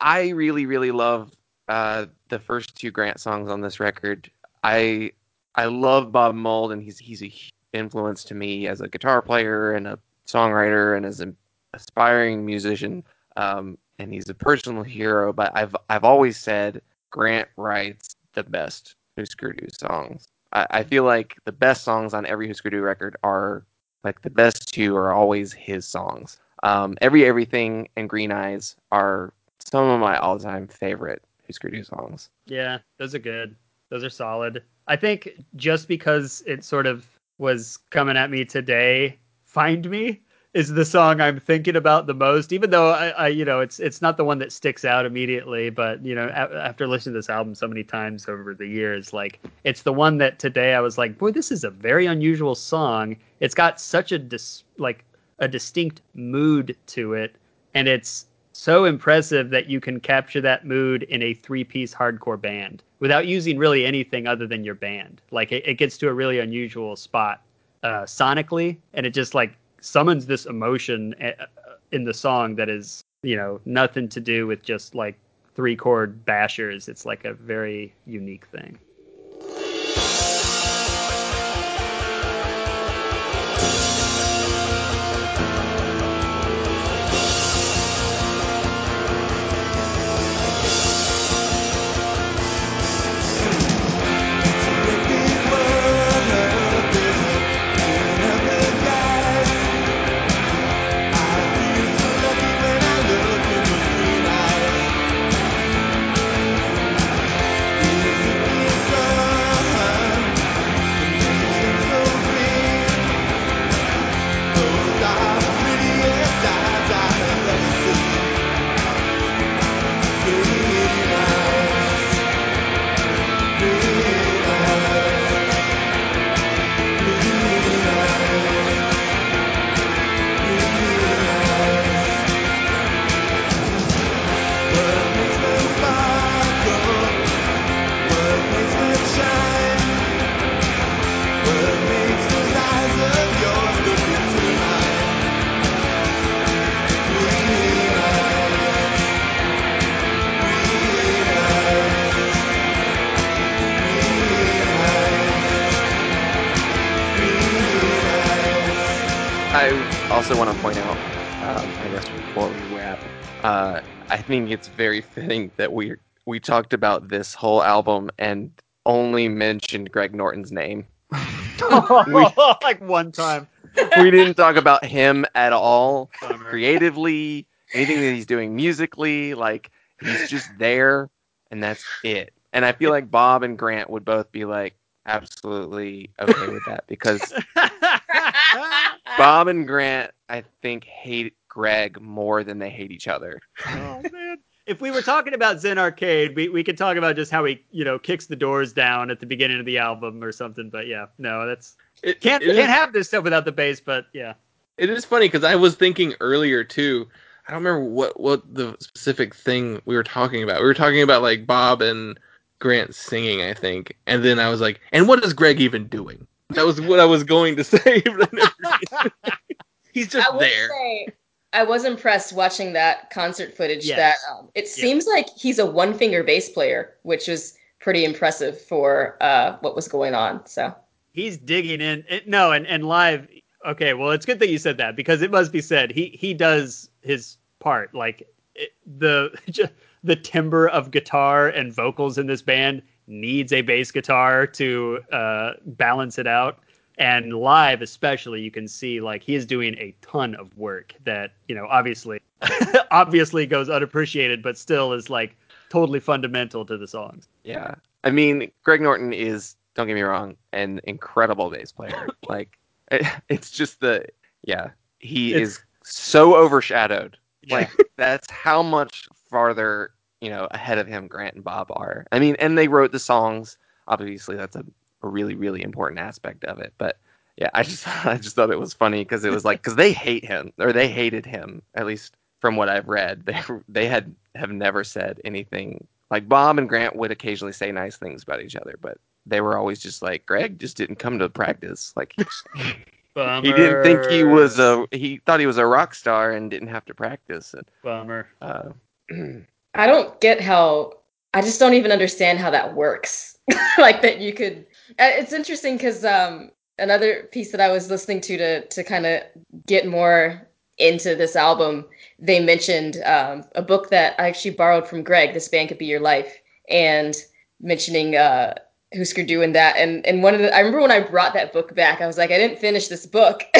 Speaker 4: i really really love uh the first two grant songs on this record i i love bob mould and he's he's a huge influence to me as a guitar player and a songwriter and as an aspiring musician um and he's a personal hero but i've i've always said grant writes the best Husker Du songs I, I feel like the best songs on every Husker Du record are like the best two are always his songs um, Every Everything and Green Eyes are some of my all-time favorite Husker Du songs.
Speaker 6: Yeah, those are good. Those are solid. I think just because it sort of was coming at me today, "Find Me" is the song I'm thinking about the most. Even though I, I you know, it's it's not the one that sticks out immediately, but you know, a- after listening to this album so many times over the years, like it's the one that today I was like, boy, this is a very unusual song. It's got such a dis- like a distinct mood to it, and it's so impressive that you can capture that mood in a three-piece hardcore band without using really anything other than your band. Like it, it gets to a really unusual spot uh, sonically, and it just like summons this emotion uh, in the song that is, you know, nothing to do with just like three chord bashers. It's like a very unique thing.
Speaker 4: Also want to point out, um, I guess before we wrap, uh, I think it's very fitting that we we talked about this whole album and only mentioned Greg Norton's name.
Speaker 6: like one time.
Speaker 4: we didn't talk about him at all creatively, anything that he's doing musically. Like he's just there, and that's it. And I feel like Bob and Grant would both be like absolutely okay with that because Bob and Grant, I think, hate Greg more than they hate each other.
Speaker 6: oh man. If we were talking about Zen Arcade, we, we could talk about just how he, you know, kicks the doors down at the beginning of the album or something. But yeah, no, that's
Speaker 3: It,
Speaker 6: can't
Speaker 3: it is-
Speaker 6: can't have this stuff without the bass. But yeah,
Speaker 3: It is funny because I was thinking earlier too. I don't remember what what the specific thing we were talking about. We were talking about like Bob and Grant singing, I think, and then I was like, and what is Greg even doing? That was what I was going to say. but I never. He's just
Speaker 2: I
Speaker 3: there.
Speaker 2: say, I was impressed watching that concert footage.
Speaker 6: Yes.
Speaker 2: That um, it seems like he's a one finger bass player, which was pretty impressive for uh, what was going on. So
Speaker 6: He's digging in. it- no, and and live. Okay, well, it's good that you said that because it must be said he he does his part. Like it, the just the timbre of guitar and vocals in this band needs a bass guitar to uh, balance it out. And live, especially, you can see like he is doing a ton of work that you know obviously obviously goes unappreciated, but still is like totally fundamental to the songs.
Speaker 4: Yeah. I mean, Greg Norton is, don't get me wrong, an incredible bass player. like, it, it's just the, yeah, he
Speaker 6: It's-
Speaker 4: is so overshadowed. Like, that's how much farther, you know, ahead of him Grant and Bob are. I mean, and they wrote the songs. Obviously, that's a, a really, really important aspect of it. But yeah, I just, I just thought it was funny because it was like, because they hate him, or they hated him, at least from what I've read. They, they had, have never said anything like Bob and Grant would occasionally say nice things about each other, but they were always just like Greg just didn't come to practice. Like he didn't think he was a he thought he was a rock star and didn't have to practice. And
Speaker 6: bummer.
Speaker 4: uh,
Speaker 2: I don't get how. I just don't even understand how that works. like that you could. uh, It's interesting because um, another piece that I was listening to to to kind of get more into this album, they mentioned um, a book that I actually borrowed from Greg. This band could be your life, and mentioning uh, Husker Du and that. And and one of the I remember when I brought that book back, I was like, I didn't finish this book.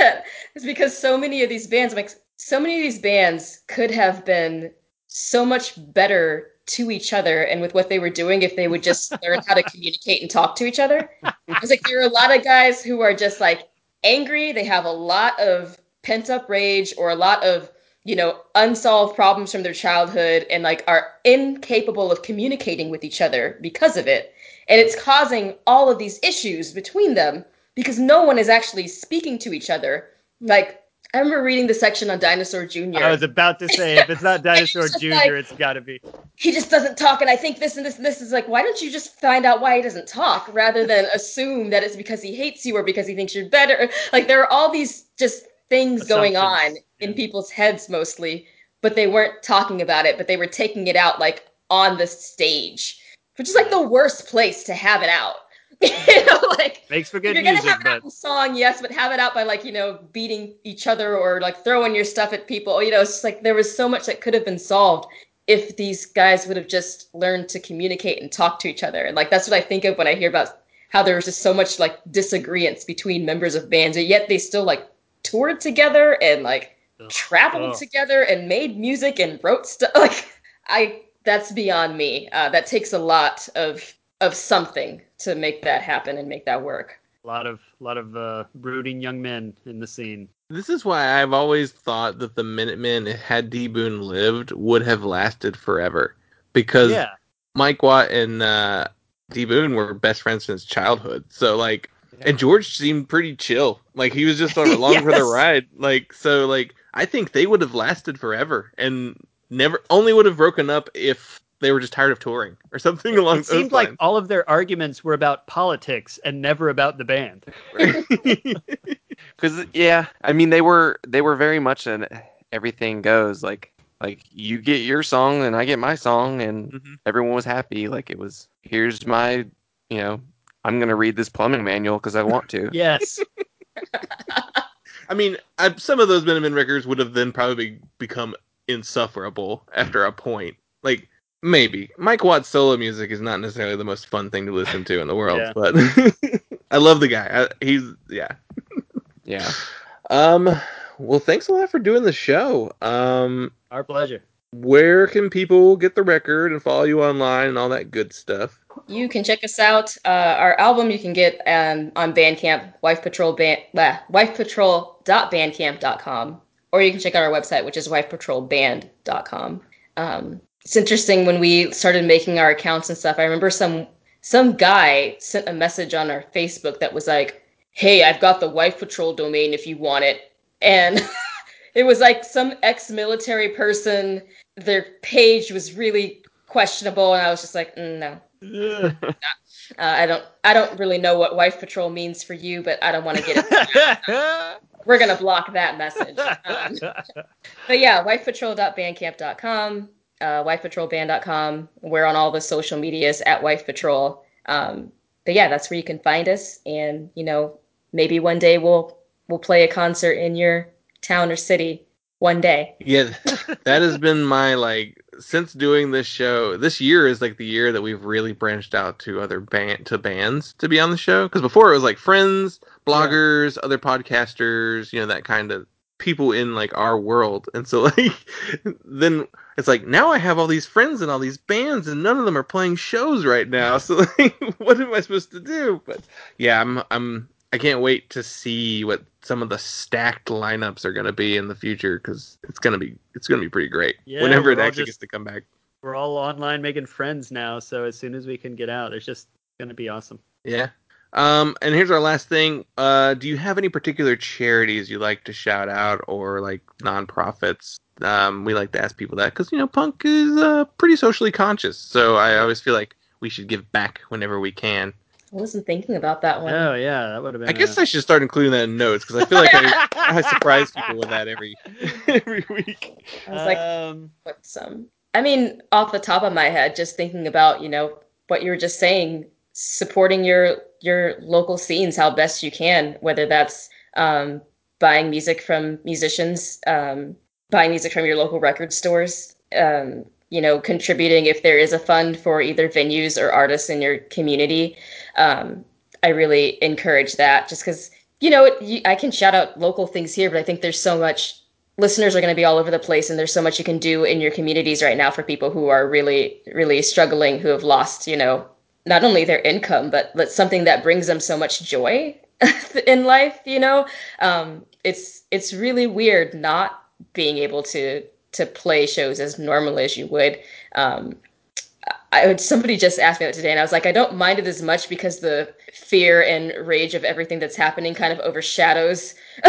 Speaker 2: it's because so many of these bands, I'm like, so many of these bands could have been so much better to each other and with what they were doing if they would just learn how to communicate and talk to each other. I was like, there are a lot of guys who are just like angry. They have a lot of pent up rage or a lot of, you know, unsolved problems from their childhood and like are incapable of communicating with each other because of it. And it's causing all of these issues between them because no one is actually speaking to each other. Like, I remember reading the section on Dinosaur Jr.
Speaker 6: I was about to say, if it's not Dinosaur Jr.,
Speaker 2: like-
Speaker 6: it's got to be.
Speaker 2: he just doesn't talk and i think this and this and this is like why don't you just find out why he doesn't talk rather than assume that it's because he hates you or because he thinks you're better like there are all these just things going on in
Speaker 6: yeah.
Speaker 2: people's heads mostly but they weren't talking about it but they were taking it out like on the stage which is like the worst place to have it out you know like
Speaker 6: Makes for good
Speaker 2: you're gonna
Speaker 6: music,
Speaker 2: have
Speaker 6: but
Speaker 2: in song, yes, but have it out by like you know beating each other or like throwing your stuff at people. You know, it's just like there was so much that could have been solved if these guys would have just learned to communicate and talk to each other. And like that's what I think of when I hear about how there was just so much like disagreements between members of bands, and yet they still like toured together and like
Speaker 6: Ugh.
Speaker 2: traveled
Speaker 6: Ugh.
Speaker 2: together and made music and wrote stuff. Like I, that's beyond me. Uh, that takes a lot of of something to make that happen and make that work.
Speaker 6: a lot of a lot of uh, brooding young men in the scene.
Speaker 3: This is why I've always thought that the Minutemen, had D Boon lived, would have lasted forever. Because
Speaker 6: Yeah,
Speaker 3: Mike Watt and uh, D Boon were best friends since childhood. So like, and George seemed pretty chill. Like he was just along for the ride. Like so, like I think they would have lasted forever and never only would have broken up if they were just tired of touring or something along
Speaker 6: it
Speaker 3: those
Speaker 6: seemed like
Speaker 3: lines.
Speaker 6: all of their arguments were about politics and never about the band.
Speaker 4: Because yeah, I mean they were they were very much an everything goes like like you get your song and I get my song and
Speaker 3: Mhm.
Speaker 4: everyone was happy. Like it was here's my you know I'm gonna read this plumbing manual because I want to.
Speaker 6: Yes,
Speaker 3: I mean, I, some of those Minutemen records would have then probably become insufferable after a point. Like maybe Mike Watt's solo music is not necessarily the most fun thing to listen to in the world,
Speaker 6: Yeah.
Speaker 3: but I love the guy. I, he's yeah.
Speaker 4: Yeah.
Speaker 3: Um. Well, thanks a lot for doing the show. Um.
Speaker 6: our pleasure.
Speaker 3: Where can people get the record and follow you online and all that good stuff?
Speaker 2: You can check us out. Uh, our album you can get um, on Bandcamp, Wife Patrol band, uh, wifepatrol.bandcamp.com, or you can check out our website, which is wifepatrolband.com. Um, it's interesting when we started making our accounts and stuff. I remember some some guy sent a message on our Facebook that was like, "Hey, I've got the Wife Patrol domain if you want it," and it was like some ex-military person. Their page was really questionable, and I was just like, mm, "No. Uh, I don't I don't really know what wife patrol means for you, but I don't want to get it. We're gonna block that message. Um, but yeah, wifepatrol.bandcamp.com, uh, wifepatrolband.com. We're on all the social medias at Wife Patrol. Um, but yeah, that's where you can find us, and you know maybe one day we'll we'll play a concert in your town or city. One day.
Speaker 3: Yeah, that has been my like since doing this show. This year is like the year that we've really branched out to other band to bands to be on the show. Because before it was like friends, bloggers, other podcasters, you know, that kind of people in like our world. And so like then it's like now I have all these friends and all these bands, and none of them are playing shows right now. So like, what am I supposed to do? But yeah, I'm I'm I can't wait to see what some of the stacked lineups are going to be in the future because it's gonna be it's gonna be pretty great
Speaker 6: Yeah,
Speaker 3: whenever it actually
Speaker 6: just-
Speaker 3: gets to come back.
Speaker 6: We're all online making friends now, so as soon as we can get out, it's just gonna be awesome.
Speaker 3: Yeah. Um, and here's our last thing. Uh, do you have any particular charities you like to shout out or like nonprofits? Um, we like to ask people that because you know punk is uh, pretty socially conscious, so I always feel like we should give back whenever we can.
Speaker 2: I wasn't thinking about that one.
Speaker 6: Oh yeah, that would have been.
Speaker 3: I guess
Speaker 6: uh,
Speaker 3: I should start including that in notes because I feel like I, I surprise people with that every every week.
Speaker 2: I was like,
Speaker 6: um,
Speaker 2: what's um I mean, off the top of my head, just thinking about, you know, what you were just saying, supporting your your local scenes how best you can, whether that's um, buying music from musicians, um, buying music from your local record stores, um, you know, contributing if there is a fund for either venues or artists in your community. Um, I really encourage that just because, you know, you, I can shout out local things here, but I think there's so much listeners are going to be all over the place and there's so much you can do in your communities right now for people who are really really struggling who have lost you know not only their income but but something that brings them so much joy in life you know um, it's it's really weird not being able to to play shows as normal as you would um, I somebody just asked me that today, and I was like, I don't mind it as much because the fear and rage of everything that's happening kind of overshadows.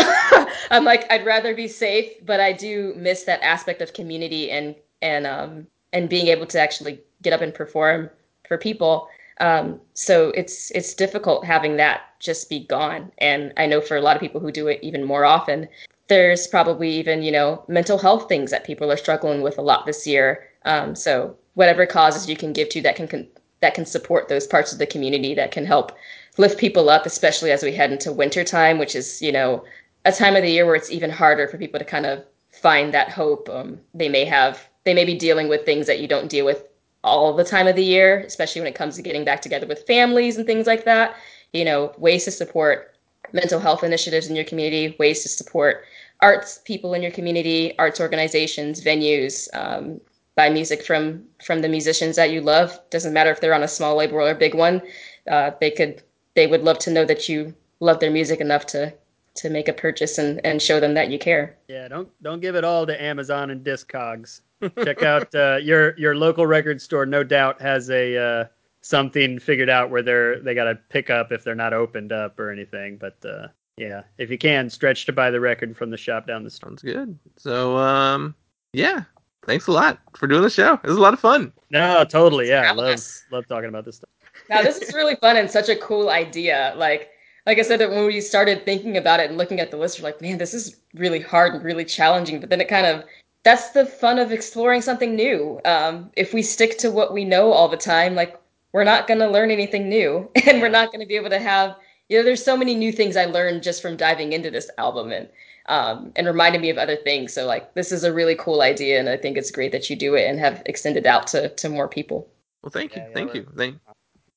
Speaker 2: I'm like, I'd rather be safe, but I do miss that aspect of community and and um and being able to actually get up and perform for people. Um, so it's it's difficult having that just be gone. And I know for a lot of people who do it even more often, there's probably even you know mental health things that people are struggling with a lot this year. Um, so whatever causes you can give to that can, can that can support those parts of the community that can help lift people up, especially as we head into winter time, which is you know a time of the year where it's even harder for people to kind of find that hope. Um, they may have they may be dealing with things that you don't deal with all the time of the year, especially when it comes to getting back together with families and things like that. You know, ways to support mental health initiatives in your community, ways to support arts people in your community, arts organizations, venues, um, buy music from from the musicians that you love. Doesn't matter if they're on a small label or a big one. Uh, they could they would love to know that you love their music enough to to make a purchase and, and show them that you care.
Speaker 6: yeah, don't don't give it all to Amazon and Discogs. Check out uh, your your local record store. No doubt has a uh, something figured out where they're they got to pick up if they're not opened up or anything. But uh, yeah, if you can, stretch to buy the record from the shop down the street.
Speaker 3: Sounds good. So um, yeah, thanks a lot for doing the show. It was a lot of fun.
Speaker 6: No, totally. Yeah, I love love talking about this stuff.
Speaker 2: Now this is really fun and such a cool idea. Like like I said, that when we started thinking about it and looking at the list, we're like, man, this is really hard and really challenging. But then it kind of that's the fun of exploring something new. Um, if we stick to what we know all the time, like we're not going to learn anything new, and we're not going to be able to have. You know, there's so many new things I learned just from diving into this album and um, and reminded me of other things. So like, this is a really cool idea, and I think it's great that you do it and have extended out to to more people.
Speaker 3: Well, thank you,
Speaker 6: Yeah, yeah,
Speaker 3: thank you. Thank.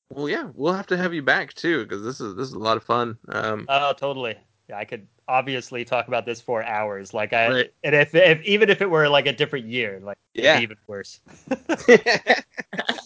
Speaker 3: Well, yeah, we'll have to have you back too because this is this is a lot of fun. Um,
Speaker 6: Oh, totally. Yeah, I could obviously talk about this for hours. Like I,
Speaker 3: Right.
Speaker 6: and if, if even if it were like a different year, like it'd
Speaker 3: Yeah.
Speaker 6: be even worse.